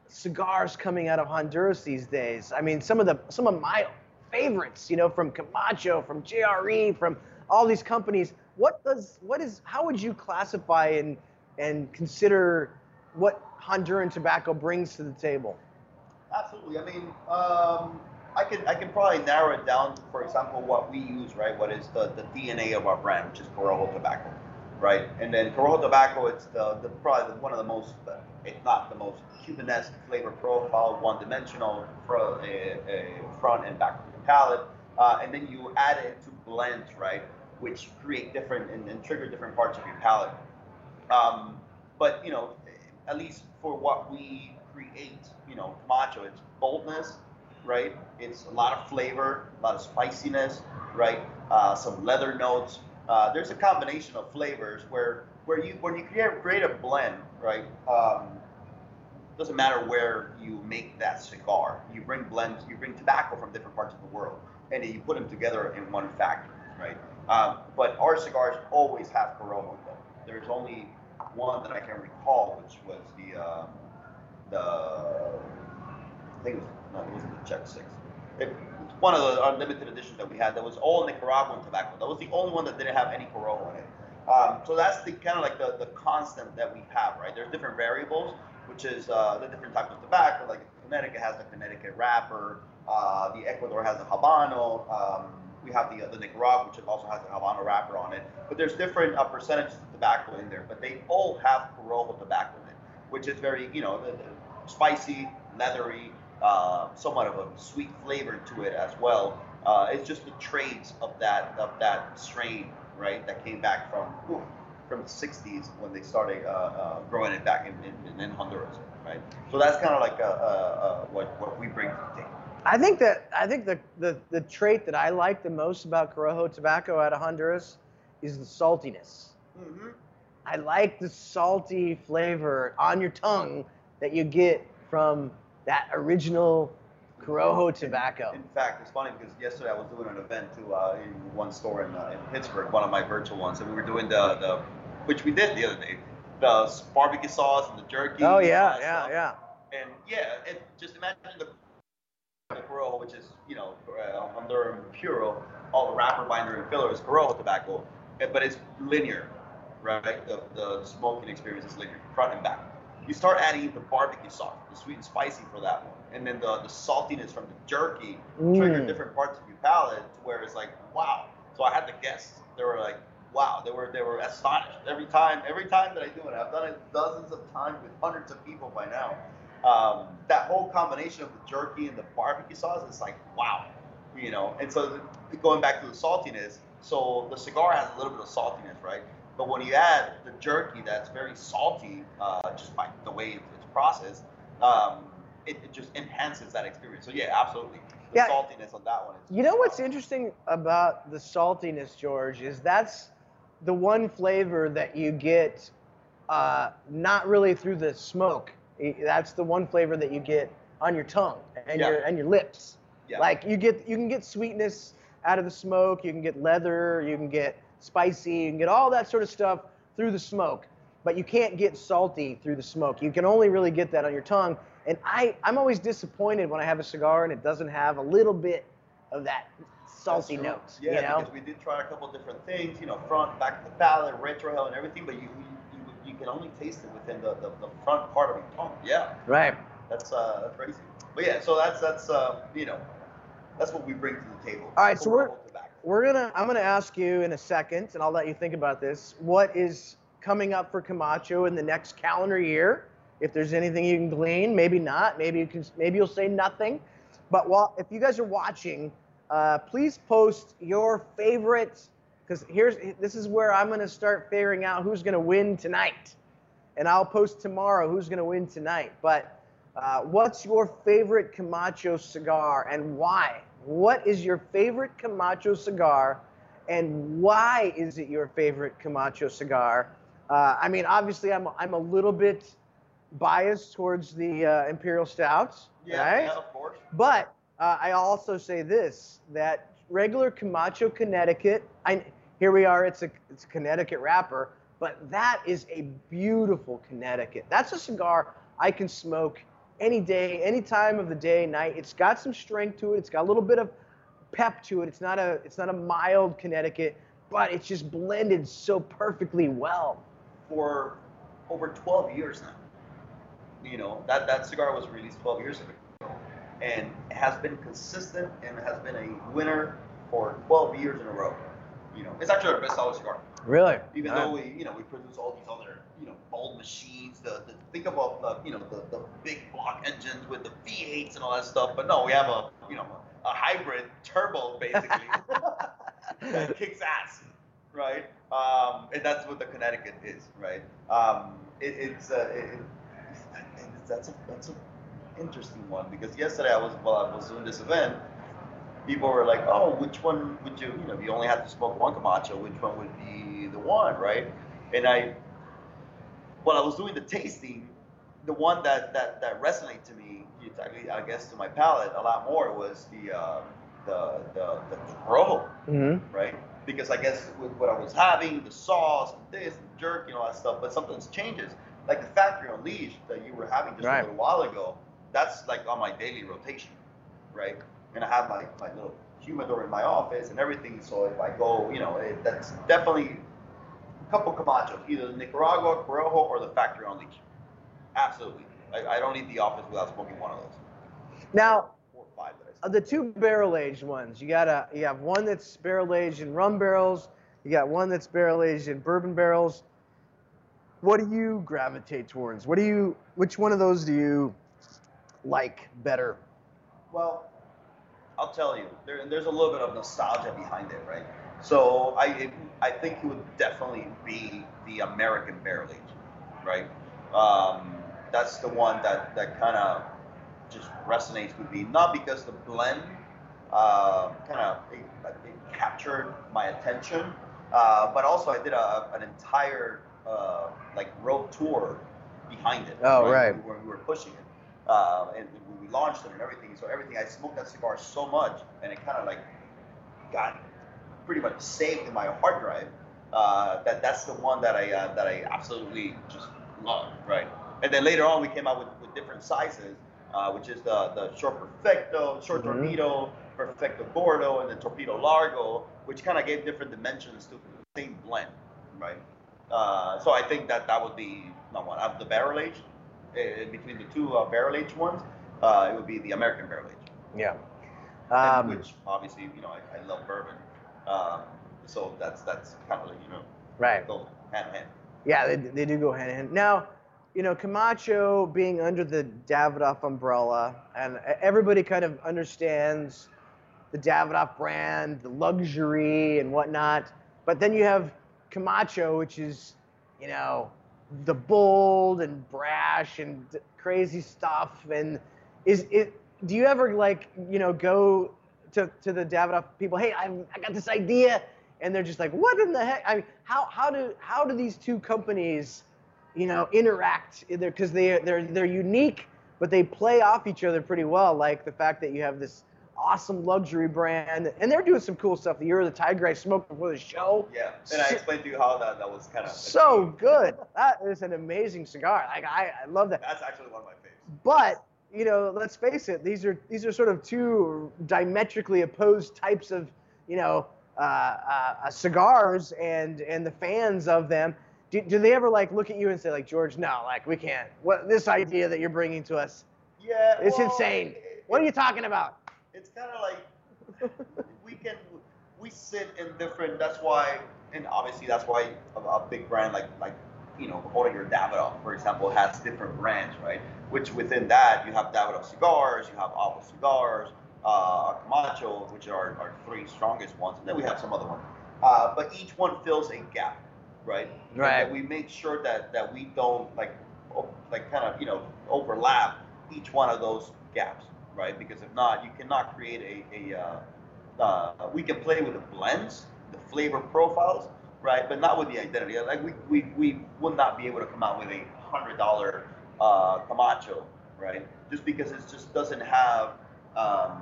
cigars coming out of Honduras these days. I mean, some of the some of my favorites, you know, from Camacho, from JRE, from all these companies. What does what is how would you classify and and consider what Honduran tobacco brings to the table? Absolutely. I mean, um, I can I can probably narrow it down for example, what we use, right? What is the, the DNA of our brand, which is Corojo tobacco, right? And then Corojo tobacco, it's the, the probably one of the most, if not the most Cubanesque flavor profile, one-dimensional, fro- a, a front and back of the palate, uh, and then you add it to blends, right, which create different and, and trigger different parts of your palate. Um, but you know, at least for what we create, you know, Camacho, it's boldness, right? It's a lot of flavor, a lot of spiciness, right? Uh, some leather notes. Uh, there's a combination of flavors where where you when you create, create a blend, right? Um, doesn't matter where you make that cigar. You bring blends, you bring tobacco from different parts of the world, and you put them together in one factory, right? Um, but our cigars always have Corojo. Though. There's only one that I can recall, which was the um, the I think it was no, it wasn't the Czech Six. It, it's one of the unlimited editions that we had that was all Nicaraguan tobacco. That was the only one that didn't have any Corojo in it. Um, so that's the kind of like the, the constant that we have, right? There's different variables, which is uh, the different types of tobacco. Like Connecticut has the Connecticut wrapper. Uh, the Ecuador has the Habano. Um, we have the, the Nicaragua, which also has the Habano wrapper on it. But there's different uh, percentages of tobacco in there. But they all have Corojo tobacco in it, which is very, you know, the, the spicy, leathery, uh, somewhat of a sweet flavor to it as well. Uh, it's just the traits of that of that strain, right? That came back from ooh, from the 60s when they started uh, uh, growing it back in, in, in Honduras, right? So that's kind of like uh, uh, uh, what what we bring to the table. I think that I think the, the, the trait that I like the most about Corojo tobacco out of Honduras is the saltiness. Mm-hmm. I like the salty flavor on your tongue that you get from that original Corojo tobacco. In fact, it's funny because yesterday I was doing an event to uh, in one store in, uh, in Pittsburgh, one of my virtual ones, and we were doing the, the which we did the other day, the barbecue sauce and the jerky. Oh yeah, yeah, stuff. yeah. And yeah, it, just imagine the Corojo, which is you know uh, Honduran Puro, all the wrapper, binder, and filler is Corojo tobacco, but it's linear, right? The, the smoking experience is linear, front and back. You start adding the barbecue sauce, the sweet and spicy for that one, and then the, the saltiness from the jerky trigger Mm. different parts of your palate to where it's like wow. So I had the guests, they were like wow, they were they were astonished every time every time that I do it. I've done it dozens of times with hundreds of people by now. Um, that whole combination of the jerky and the barbecue sauce is like wow, you know. And so the, going back to the saltiness, so the cigar has a little bit of saltiness, right? But when you add the jerky, that's very salty, uh, just by the way it's processed, um, it, it just enhances that experience. So yeah, absolutely, the Yeah. saltiness on that one. Is You know what's interesting about the saltiness, George, is that's the one flavor that you get uh, not really through the smoke. That's the one flavor that you get on your tongue and Yeah. your and your lips. Yeah. Like you get you can get sweetness out of the smoke, you can get leather, you can get spicy, you can get all that sort of stuff through the smoke. But you can't get salty through the smoke. You can only really get that on your tongue. And I, I'm always disappointed when I have a cigar and it doesn't have a little bit of that salty notes. Yeah, you know? because we did try a couple different things, you know, front, back of the palate, retrohale, and everything, but you you, can only taste it within the, the, the front part of your tongue. Yeah, Right. that's uh that's crazy. but yeah, so that's that's uh, you know, that's what we bring to the table. All right, so we're- We're gonna. I'm gonna ask you in a second, and I'll let you think about this. What is coming up for Camacho in the next calendar year? If there's anything you can glean, maybe not. Maybe you can. Maybe you'll say nothing. But while if you guys are watching, uh, please post your favorite. Because here's this is where I'm gonna start figuring out who's gonna win tonight, and I'll post tomorrow who's gonna win tonight. But uh, what's your favorite Camacho cigar and why? What is your favorite Camacho cigar and why is it your favorite Camacho cigar? Uh, I mean, obviously, I'm, I'm a little bit biased towards the uh, Imperial Stouts, yeah, right? yeah, of course. But uh, I also say this that regular Camacho Connecticut, I, here we are, it's a, it's a Connecticut wrapper, but that is a beautiful Connecticut. That's a cigar I can smoke any day, any time of the day, night. It's got some strength to it. It's got a little bit of pep to it. It's not a it's not a mild Connecticut, but it's just blended so perfectly well. for over 12 years now. You know, that, that cigar was released 12 years ago and has been consistent and has been a winner for 12 years in a row. You know, it's actually our best selling cigar. Really? Even though we, you know, we produce all these other, you know, bold machines. The, the think about the, you know, the, the big block engines with the V8s and all that stuff. But no, we have a, you know, a hybrid turbo basically that kicks ass, right? Um, and that's what the Connecticut is, right? Um, it, it's, uh, it, that's a that's a interesting one because yesterday I was while I was doing this event, people were like, "Oh, which one would you? You know, if you only had to smoke one Camacho, which one would be the one, right?" And I, while I was doing the tasting, the one that that that resonated to me, I guess, to my palate a lot more was the uh, the the the Rojo Mm-hmm. right? Because I guess with what I was having, the sauce, and this, and jerk, and all that stuff, but something changes. Like the factory unleashed that you were having just Right. a little while ago, that's like on my daily rotation, right? And I have my, my little humidor in my office and everything. So if I go, you know, it, that's definitely a couple Camachos, either the Nicaragua, Corojo, or the factory unleashed. Absolutely. I, I don't leave the office without smoking one of those. Now, Four five that I of the two barrel aged ones, you got a you have one that's barrel aged in rum barrels. You got one that's barrel aged in bourbon barrels. What do you gravitate towards? What do you? Which one of those do you like better? Well, I'll tell you, there, there's a little bit of nostalgia behind it, right? So I I think it would definitely be the American barrel aged, right? Um, that's the one that that kind of just resonates with me, not because the blend uh, kind of it, it captured my attention, uh, but also I did a, an entire uh, like road tour behind it. Oh, right. Where we were pushing it, uh, and we launched it and everything. So everything, I smoked that cigar so much, and it kind of like got pretty much saved in my hard drive. Uh, that that's the one that I uh, that I absolutely just love, right? And then later on, we came out with, with different sizes, uh, which is the the short perfecto, short Mhm. torpedo, perfecto gordo, and the torpedo largo, which kind of gave different dimensions to the same blend, right? Uh, so I think that that would be not one of the barrel aged. Uh, between the two uh, barrel aged ones, uh, it would be the American barrel aged, Yeah. Um, which obviously you know I, I love bourbon, um, so that's that's kind of like you know right. go hand in hand. Yeah, they, they do go hand in hand. Now, you know, Camacho being under the Davidoff umbrella, and everybody kind of understands the Davidoff brand, the luxury and whatnot. But then you have Camacho, which is, you know, the bold and brash and crazy stuff. And is it? Do you ever like, you know, go to, to the Davidoff people? Hey, I I got this idea, and they're just like, what in the heck? I mean, how how do how do these two companies, you know, interact? Because they they're they're unique, but they play off each other pretty well. Like the fact that you have this awesome luxury brand, and they're doing some cool stuff. The Year of the Tiger I smoked before the show. Yeah, and I explained to you how that, that was kind of So good. That is an amazing cigar. Like I, I love that. That's actually one of my favorites. But you know, let's face it; these are these are sort of two diametrically opposed types of you know uh, uh, uh, cigars, and and the fans of them. Do, do they ever like look at you and say like George, no, like we can't. What this idea that you're bringing to us? Yeah, It's well, insane. it- What are you talking about? It's kind of like we can we sit in different that's why and obviously that's why a, a big brand like like you know Oettinger Davidoff for example has different brands right? Which within that you have Davidoff cigars you have Avo cigars uh, Camacho which are our three strongest ones and then we have some other ones. Uh, but each one fills a gap right? Right. we make sure that that we don't like like kind of you know overlap each one of those gaps right? Because if not, you cannot create a, a uh, uh, we can play with the blends, the flavor profiles, right? But not with the identity. Like we, we, we would not be able to come out with a hundred dollar uh, Camacho, right? Just because it just doesn't have um,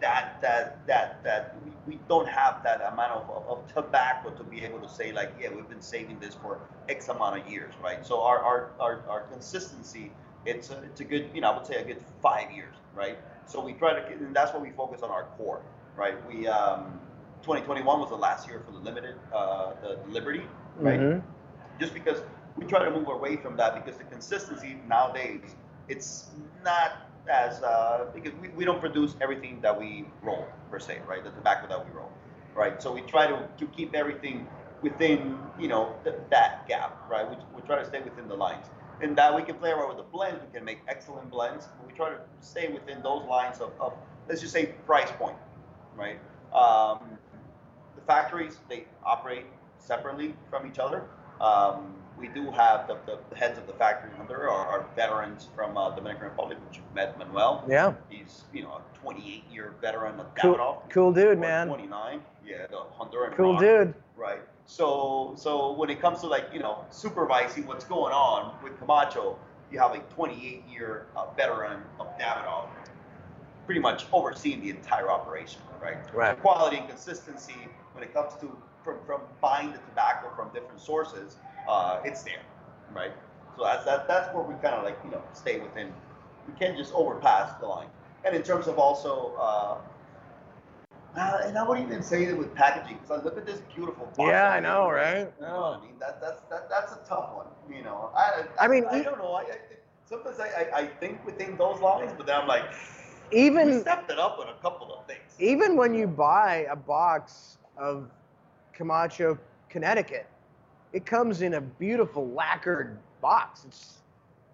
that that that that we, don't have that amount of, of, of tobacco to be able to say like, yeah, we've been saving this for X amount of years, right? So our our, our, our consistency, it's a, it's a good, you know, I would say a good five years, right? So we try to, and that's what we focus on our core, right? We um, 2021 was the last year for the limited, uh, the Liberty, right? Mhm. Just because we try to move away from that because the consistency nowadays, it's not as uh, because we, we don't produce everything that we roll per se, right? The tobacco that we roll, right? So we try to, to keep everything within, you know, th- that gap, right? We, we try to stay within the lines. And that we can play around with the blends, we can make excellent blends, but we try to stay within those lines of, of let's just say price point, right? Um, the factories they operate separately from each other. Um, we do have the, the heads of the factory under are, are veterans from uh, Dominican Republic, which you've met Manuel. Yeah. He's you know a 28 year veteran of Cool, Davidoff. cool dude, man. 29. Yeah, the Honduran. Cool rock, dude. Right. So so when it comes to like you know supervising what's going on with Camacho, you have a 28 year uh, veteran of Davidoff, pretty much overseeing the entire operation, right? Right. Quality and consistency when it comes to from, from buying the tobacco from different sources, uh, it's there, right? So that's that, that's where we kind of like you know stay within. We can't just overpass the line. And in terms of also. Uh, uh, and I wouldn't even say that with packaging, because I look at this beautiful box. Yeah, I know, right? You know what I mean? That, that's that, that's a tough one. You know, I I mean, I e- don't know. I, I sometimes I, I, I think within those lines, but then I'm like, we Even stepped it up on a couple of things. even when you buy a box of Camacho, Connecticut, it comes in a beautiful lacquered box. It's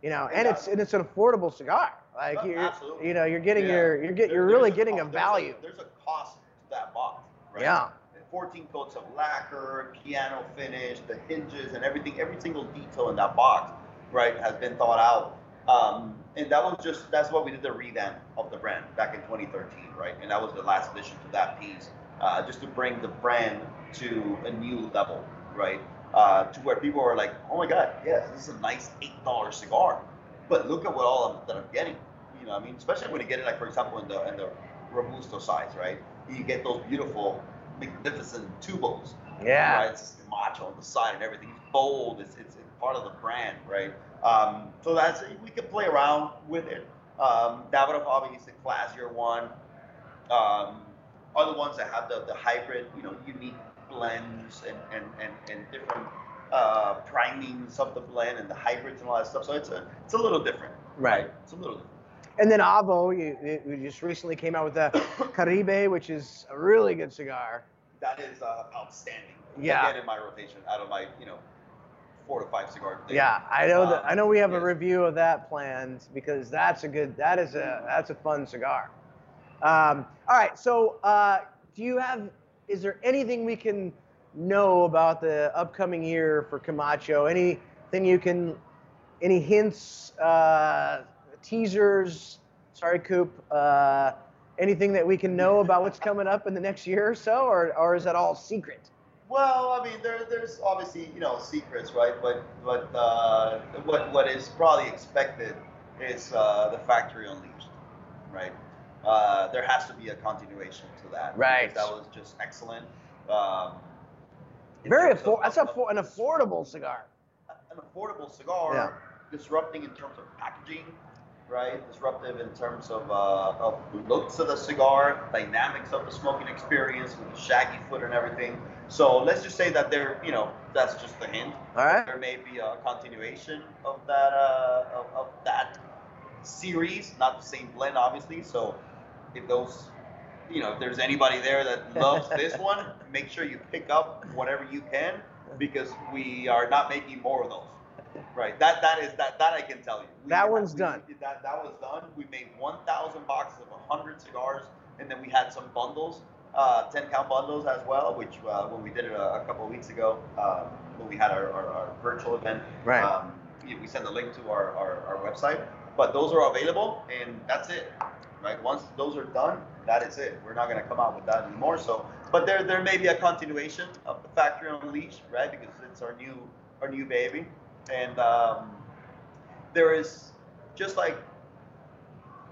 you know, and it's and it's an affordable cigar. Like Uh, you're, absolutely. you know, you're getting Yeah. your you're get you're really getting a co- there's value. There's a, cost that box, right? Yeah. 14 coats of lacquer, piano finish, the hinges, and everything, every single detail in that box, right, has been thought out. Um, and that was just, that's why we did the revamp of the brand back in 2013, right? And that was the last addition to that piece, uh, just to bring the brand to a new level, right? Uh, to where people are like, oh my God, yes, this is a nice $8 cigar. But look at what all of, that I'm getting. You know, I mean, especially when you get it, like, for example, in the, in the Robusto size, right? You get those beautiful, magnificent tubos. Yeah. Right? It's macho on the side and everything. It's bold. It's, it's part of the brand, right? Um, so that's we can play around with it. Um, Davidoff obviously the classier one. Um, other ones that have the, the hybrid, you know, unique blends and and, and, and different uh, primings of the blend and the hybrids and all that stuff. So it's a it's a little different. Right. It's a little different. And then Avo, you, you just recently came out with the Caribe, which is a really good cigar. That is uh, outstanding. Yeah. Again, in my rotation, out of my you know four to five cigars. a day. Yeah, I know that. Um, I know we have a review of that planned because that's a good. That is a that's a fun cigar. Um, all right, so uh, do you have? Is there anything we can know about the upcoming year for Camacho? Anything you can? Any hints? Uh, teasers? Sorry, Coop. Uh, anything that we can know about what's coming up in the next year or so, or or is that all secret? Well, I mean, there, there's obviously you know secrets, right? But but uh, what what is probably expected is uh, the factory unleashed, right? Uh, there has to be a continuation to that. Right. That was just excellent. Um, Very terms of- afford. That's a, an affordable cigar. an affordable cigar, Yeah. disrupting in terms of packaging, right? Disruptive in terms of, uh, of looks of the cigar, dynamics of the smoking experience with the shaggy foot and everything. So let's just say that there, you know, that's just a hint. All right. There may be a continuation of that, uh, of, of that series, not the same blend, obviously. So if those, you know, if there's anybody there that loves this one, make sure you pick up whatever you can because we are not making more of those. Right. That that is that that I can tell you. We, That one's we- done. That that was done. We made 1,000 boxes of 100 cigars, and then we had some bundles, uh, 10 count bundles as well, which uh, when we did it a, a couple of weeks ago, um, when we had our, our, our virtual event, Right. um, we we sent a link to our, our, our website. But those are available, and that's it. Right. Once those are done, that is it. We're not gonna come out with that anymore. So, but there there may be a continuation of the factory unleashed, right? Because it's our new our new baby, and um, there is just like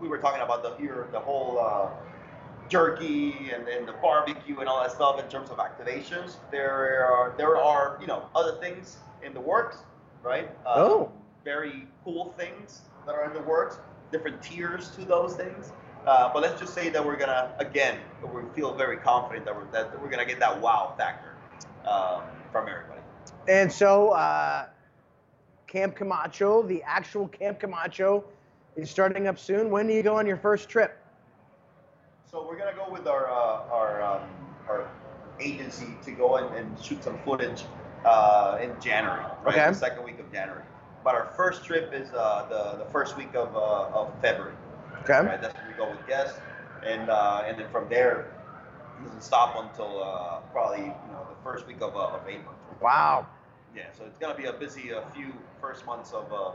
we were talking about the here the whole uh, jerky and, and the barbecue and all that stuff in terms of activations. There are there are you know other things in the works, right? Um, Oh. very cool things that are in the works. Different tiers to those things. Uh, but let's just say that we're gonna again, we feel very confident that we're that we're gonna get that wow factor um, from everybody. And so, uh, Camp Camacho, the actual Camp Camacho, is starting up soon. When do you go on your first trip? So we're gonna go with our uh, our um, our agency to go and, and shoot some footage uh, in January, right? Okay. The second week of January. But our first trip is uh, the the first week of uh, of February. Okay. Right. That's when we go with guests, and uh, and then from there, it doesn't stop until uh, probably you know the first week of uh, of April. Wow. Yeah, so it's gonna be a busy a few first months of uh,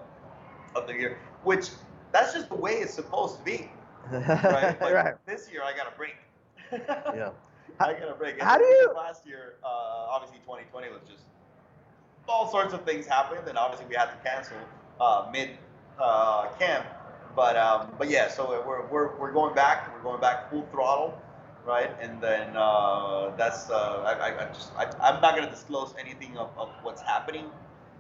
of the year, which that's just the way it's supposed to be, right? But right. This year I got a break. Yeah. I got a break. And How do you- Last year, uh, obviously 2020 was just all sorts of things happened, and obviously we had to cancel uh, mid uh, camp. But um, but yeah, so we're, we're, we're going back. We're going back full throttle, right? And then uh, that's uh, I, I, just I, I'm not gonna disclose anything of, of what's happening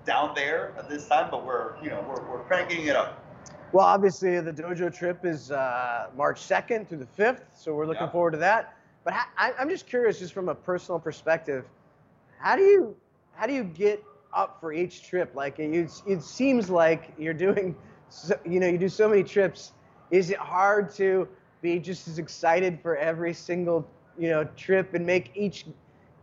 down there at this time, but we're you know we're, we're cranking it up. Well, obviously, the dojo trip is uh, March 2nd through the 5th, so we're looking Yeah. forward to that. But ha- I, I'm just curious, just from a personal perspective, how do you how do you get up for each trip? Like it, it seems like you're doing, so, you know, you do so many trips. Is it hard to be just as excited for every single you know trip and make each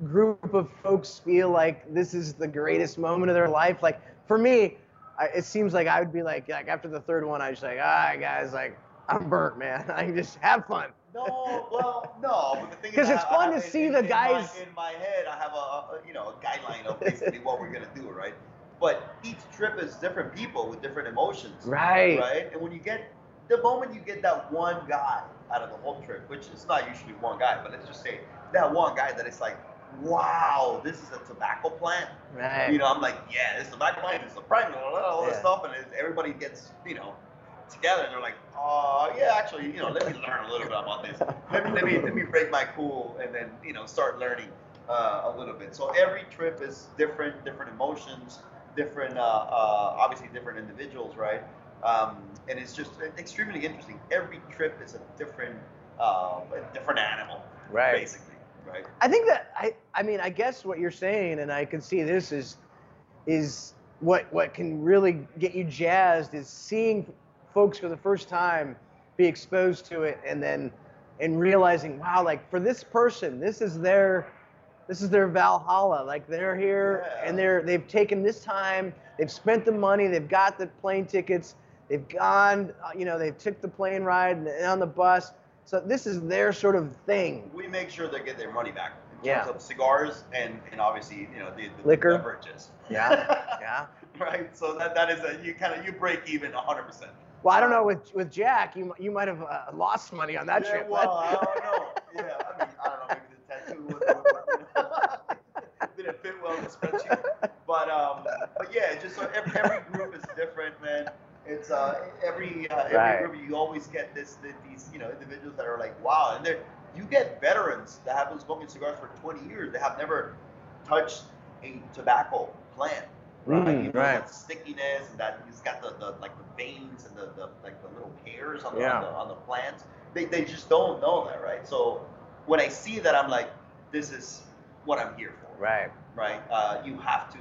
group of folks feel like this is the greatest moment of their life? Like for me, I, it seems like I would be like, like after the third one, I just like, all right, guys, like I'm burnt, man. I can just have fun. No, well, no. But the thing is, 'Cause I- it's I fun have- to see in- the in my- guys- in my head, I have a, a you know a guideline of basically what we're gonna do, right? But each trip is different people with different emotions, Right. Right. And when you get the moment you get that one guy out of the whole trip, which is not usually one guy, but let's just say that one guy that it's like, wow, this is a tobacco plant. Right. You know, I'm like, yeah, this tobacco plant is a prank, blah, blah, blah, all this stuff, and it, everybody gets, you know, together, and they're like, oh, yeah, actually, you know, let me learn a little bit about this. Let me, let me, let me break my cool, and then, you know, start learning uh, a little bit. So every trip is different, different emotions, different, uh, uh, obviously different individuals, right? Um, and it's just extremely interesting. Every trip is a different, uh, a different animal, Right. basically, right? I think that I I mean I guess what you're saying and I can see this is is what what can really get you jazzed is seeing folks for the first time be exposed to it and then and realizing wow like for this person this is their this is their valhalla like they're here Yeah. and they're they've taken this time they've spent the money they've got the plane tickets they've gone uh, you know they've took the plane ride and on the bus so this is their sort of thing we make sure they get their money back in terms Yeah. of cigars and, and obviously you know the, the Liquor. beverages. Yeah, yeah. right. So that, that is a you kind of you break even 100. percent Well, I don't know with with Jack, you you might have uh, lost money on that yeah, trip. Well, I don't know. Yeah, I mean I don't know. Maybe the tattoo was, didn't fit well in the spreadsheet. But um, but yeah, just so every, every group is different, man. It's uh every uh, every Right. group you always get this th- these you know individuals that are like wow, and they're you get veterans that have been smoking cigars for 20 years. They have never touched a tobacco plant. Right, Mm, you know, right. that stickiness and that it's got the, the like the veins and the, the like the little hairs on the, Yeah. on the on the plants. They, they just don't know that, right? So when I see that, I'm like, this is what I'm here for, Right. right? Uh, you have to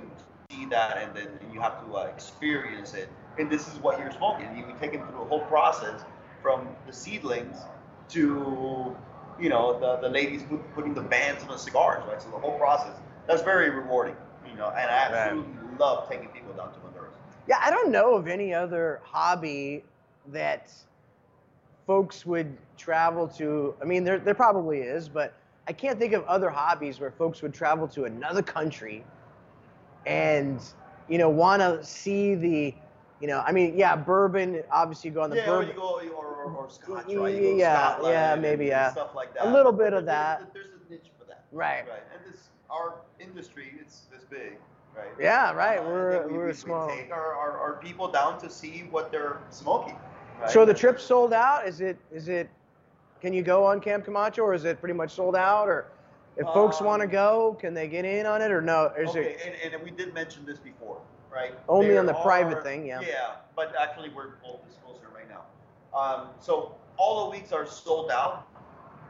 see that, and then you have to uh, experience it and this is what you're smoking. You take them through a whole process from the seedlings to you know the, the ladies put, putting the bands on the cigars, right? So the whole process that's very rewarding, you know. And I absolutely love taking people down to Honduras. Yeah, I don't know of any other hobby that folks would travel to. I mean, there, there probably is, but I can't think of other hobbies where folks would travel to another country and, you know, want to see the, you know, I mean, yeah, bourbon, obviously you go on the yeah, bourbon. go or, or, or Scotch, right? Yeah, yeah, yeah, maybe, yeah. Stuff like that. A little bit There- of that. There's, there's a niche for that. Right. Right. And this our industry it's this big, right? Yeah, right, Uh, we're- we, we're we, small. We take our, our, our people down to see what they're smoking. Right? So the trip's sold out? Is it, is it, can you go on Camp Camacho or is it pretty much sold out? Or if folks want to Um, go, can they get in on it or no? Is okay, it, and, and we did mention this before, right? Only There on the private thing, yeah. Yeah, but actually we're disclosing it right now. Um, so all the weeks are sold out,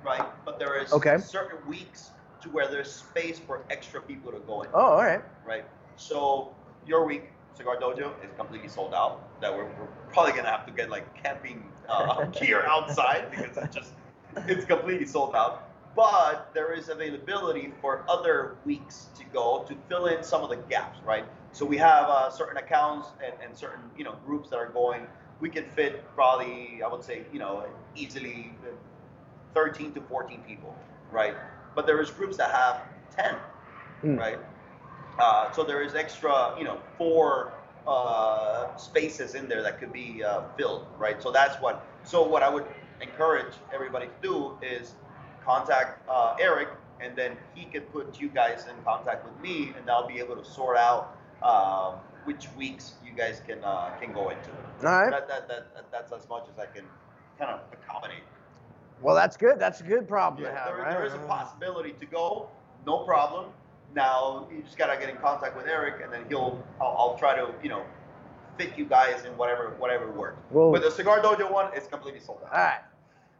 right? But there is Okay. certain weeks to where there's space for extra people to go in, oh, all right. right? So your week, Cigar Dojo, is completely sold out. That we're, we're probably gonna have to get like camping uh, gear outside because it's just it's completely sold out. But there is availability for other weeks to go to fill in some of the gaps, right? So we have uh, certain accounts and, and certain you know groups that are going. We can fit probably I would say you know easily 13 to 14 people, right? But there is groups that have 10, Hmm. right? Uh, so there is extra, you know, four uh, spaces in there that could be uh, filled, right? So that's what. So what I would encourage everybody to do is contact uh, Eric, and then he can put you guys in contact with me, and I'll be able to sort out um, which weeks you guys can uh, can go into. All right. That, that, that, that, that's as much as I can kind of accommodate. Well, that's good. That's a good problem Yeah, to have, there, right? there is a possibility to go, no problem. Now you just gotta get in contact with Eric, and then he'll. I'll, I'll try to, you know, fit you guys in whatever whatever works. Well- But the cigar dojo one is completely sold out. All right.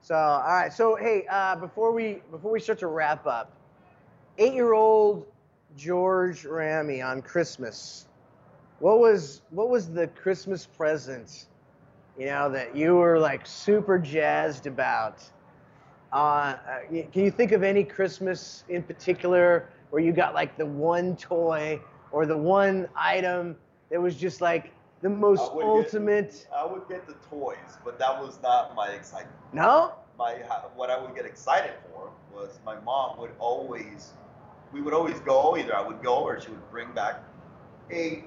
So, all right. So, hey, uh, before we before we start to wrap up, eight-year-old George Ramy on Christmas. What was what was the Christmas present? You know that you were like super jazzed about. Uh, uh, can you think of any Christmas in particular where you got like the one toy or the one item that was just like the most I get- ultimate? I would get the toys, but that was not my excitement. No. My what I would get excited for was my mom would always, we would always go. Either I would go or she would bring back a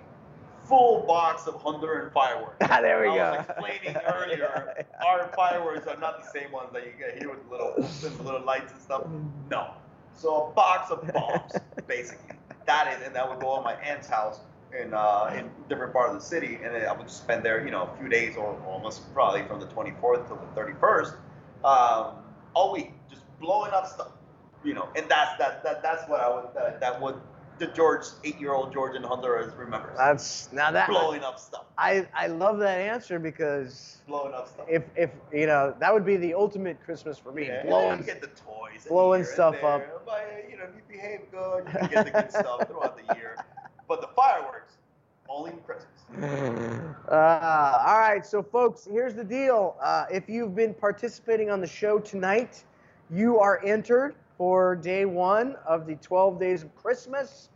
full box of Honduran fireworks. Ah, there we I go. was explaining earlier, Yeah. our fireworks are not the same ones that you get here with little, with little lights and stuff. No. So a box of bombs, basically. That is, and that would go on my aunt's house in uh, in different part of the city, and then I would spend there, you know, a few days or almost probably from the 24th to the 31st, um, all week, just blowing up stuff, you know. And that's that that that's what I would that, that would the George eight-year-old George in Honduras remembers. That's now that blowing up stuff, I I love that answer because blowing up stuff. if if you know that would be the ultimate Christmas for me. Yeah, blowing. get the toys, blowing stuff up. But you know, if you behave good, you can get the good stuff throughout the year. But the fireworks, only Christmas. Uh, all right, so folks, here's the deal. Uh, if you've been participating on the show tonight, you are entered for day one of the 12 days of Christmas.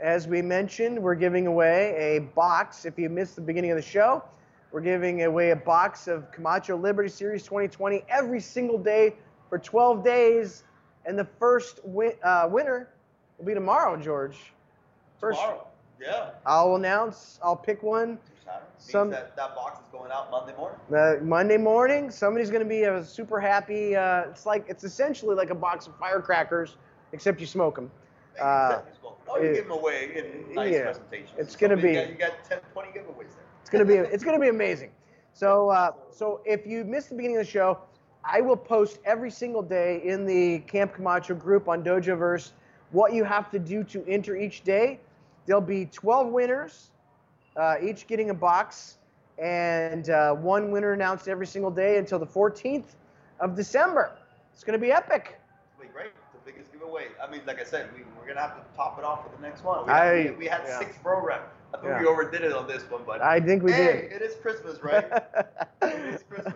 As we mentioned, we're giving away a box. If you missed the beginning of the show, we're giving away a box of Camacho Liberty Series 2020 every single day for 12 days. And the first win- uh, winner will be tomorrow, George. First, Tomorrow. Yeah. I'll announce, I'll pick one. Some- that, that box is going out Monday morning. Uh, Monday morning, somebody's going to be uh, super happy. Uh, it's like it's essentially like a box of firecrackers, except you smoke them. Uh. Oh, you it- give them away in nice yeah. presentations. It's gonna you be- got- You got 10, 20 giveaways there. It's gonna be it's gonna be amazing. So uh, so if you missed the beginning of the show, I will post every single day in the Camp Camacho group on Dojoverse what you have to do to enter each day. There'll be 12 winners, uh, each getting a box, and uh, one winner announced every single day until the 14th of December. It's gonna be epic. Wait, great. The biggest giveaway. I mean, like I said, we, we're going to have to top it off with the next one. We, I- had, we, we had yeah. six programs. I think Yeah. we overdid it on this one, but I think we hey, did. it is Christmas, right? it is Christmas.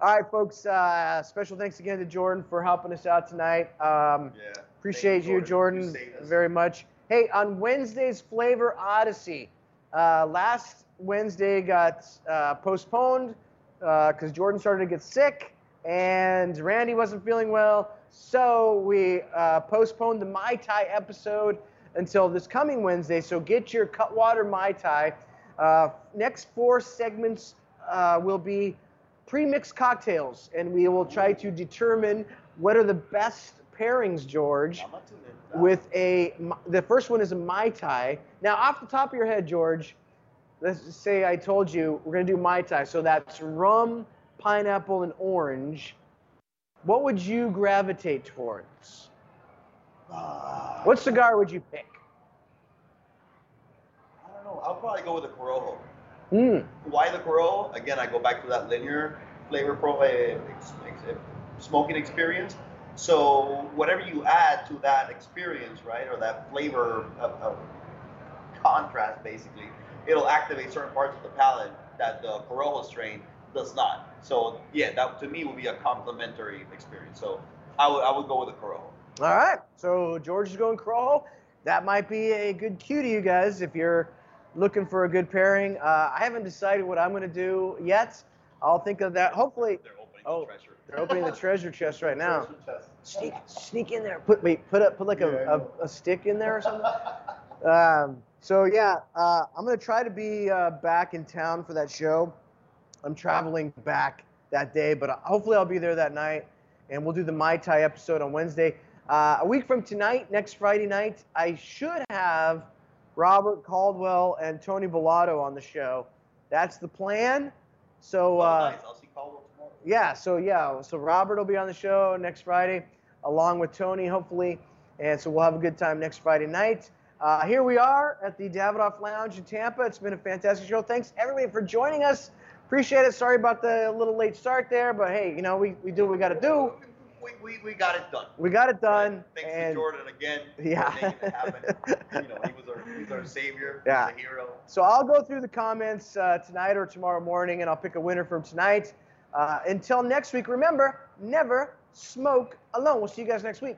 All right, folks. Uh, special thanks again to Jordan for helping us out tonight. Um, Yeah. appreciate Thank you, Jordan, You saved very much. Hey, on Wednesday's Flavor Odyssey, uh, last Wednesday got uh, postponed because Jordan started to get sick and Randy wasn't feeling well. So we uh, postponed the Mai Tai episode until this coming Wednesday. So get your Cutwater Mai Tai. Uh, next four segments uh, will be pre-mixed cocktails, and we will try to determine what are the best pairings, George, I'm not tuned in to that. with a. The first one is a mai tai. Now, off the top of your head, George, let's say I told you we're gonna do mai tai. So that's rum, pineapple, and orange. What would you gravitate towards? Ah, What cigar would you pick? I don't know. I'll probably go with a Corojo. Hmm. Why the Corojo? Again, I go back to that linear flavor pro uh, ex, ex, uh, smoking experience. So whatever you add to that experience, right, or that flavor of, of contrast, basically, it'll activate certain parts of the palate that the Corojo strain does not. So yeah, that to me would be a complementary experience. So I would I would go with the Corojo. All right. So George is going Corojo. That might be a good cue to you guys if you're looking for a good pairing. Uh, I haven't decided what I'm going to do yet. I'll think of that. Hopefully, They're opening Oh, the treasure. They're opening the treasure chest right now. Chest. Sneak, sneak in there. Put wait, put up, put like Yeah, a, a, a stick in there or something. Um, so yeah, uh, I'm gonna try to be uh, back in town for that show. I'm traveling back that day, but hopefully I'll be there that night, and we'll do the Mai Tai episode on Wednesday. Uh, a week from tonight, next Friday night, I should have Robert Caldwell and Tony Bellato on the show. That's the plan. So Oh, uh, nice. I'll see Caldwell. Yeah, so yeah, so Robert will be on the show next Friday, along with Tony, hopefully, and so we'll have a good time next Friday night. Uh, here we are at the Davidoff Lounge in Tampa. It's been a fantastic show. Thanks everybody for joining us. Appreciate it. Sorry about the little late start there, but hey, you know we, we do what we got to do. We, we, we got it done. We got it done. Thanks and to Jordan again Yeah. for it happen. you know, he was our, he's our savior. Yeah. He's a hero. So I'll go through the comments uh, tonight or tomorrow morning, and I'll pick a winner from tonight. Uh, until next week, remember, never smoke alone. We'll see you guys next week.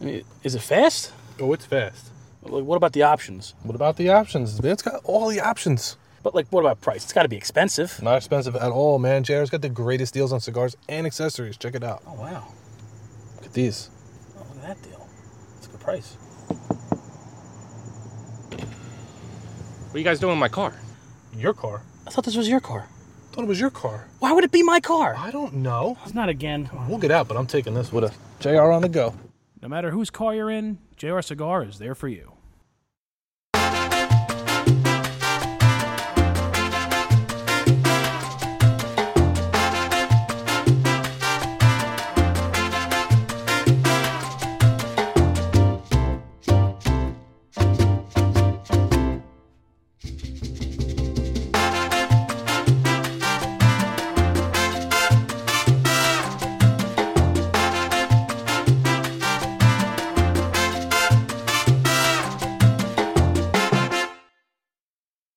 I mean, is it fast? Oh, it's fast. Like, What about the options? What about the options? Man, it's got all the options. But like, what about price? It's got to be expensive. Not expensive at all, man. JR's got the greatest deals on cigars and accessories. Check it out. Oh wow! Look at these. Oh, look at that deal. It's a good price. What are you guys doing in my car? Your car? I thought this was your car. Thought it was your car. Why would it be my car? I don't know. It's not again. We'll get out, but I'm taking this with us. JR on the go. No matter whose car you're in, JR Cigar is there for you.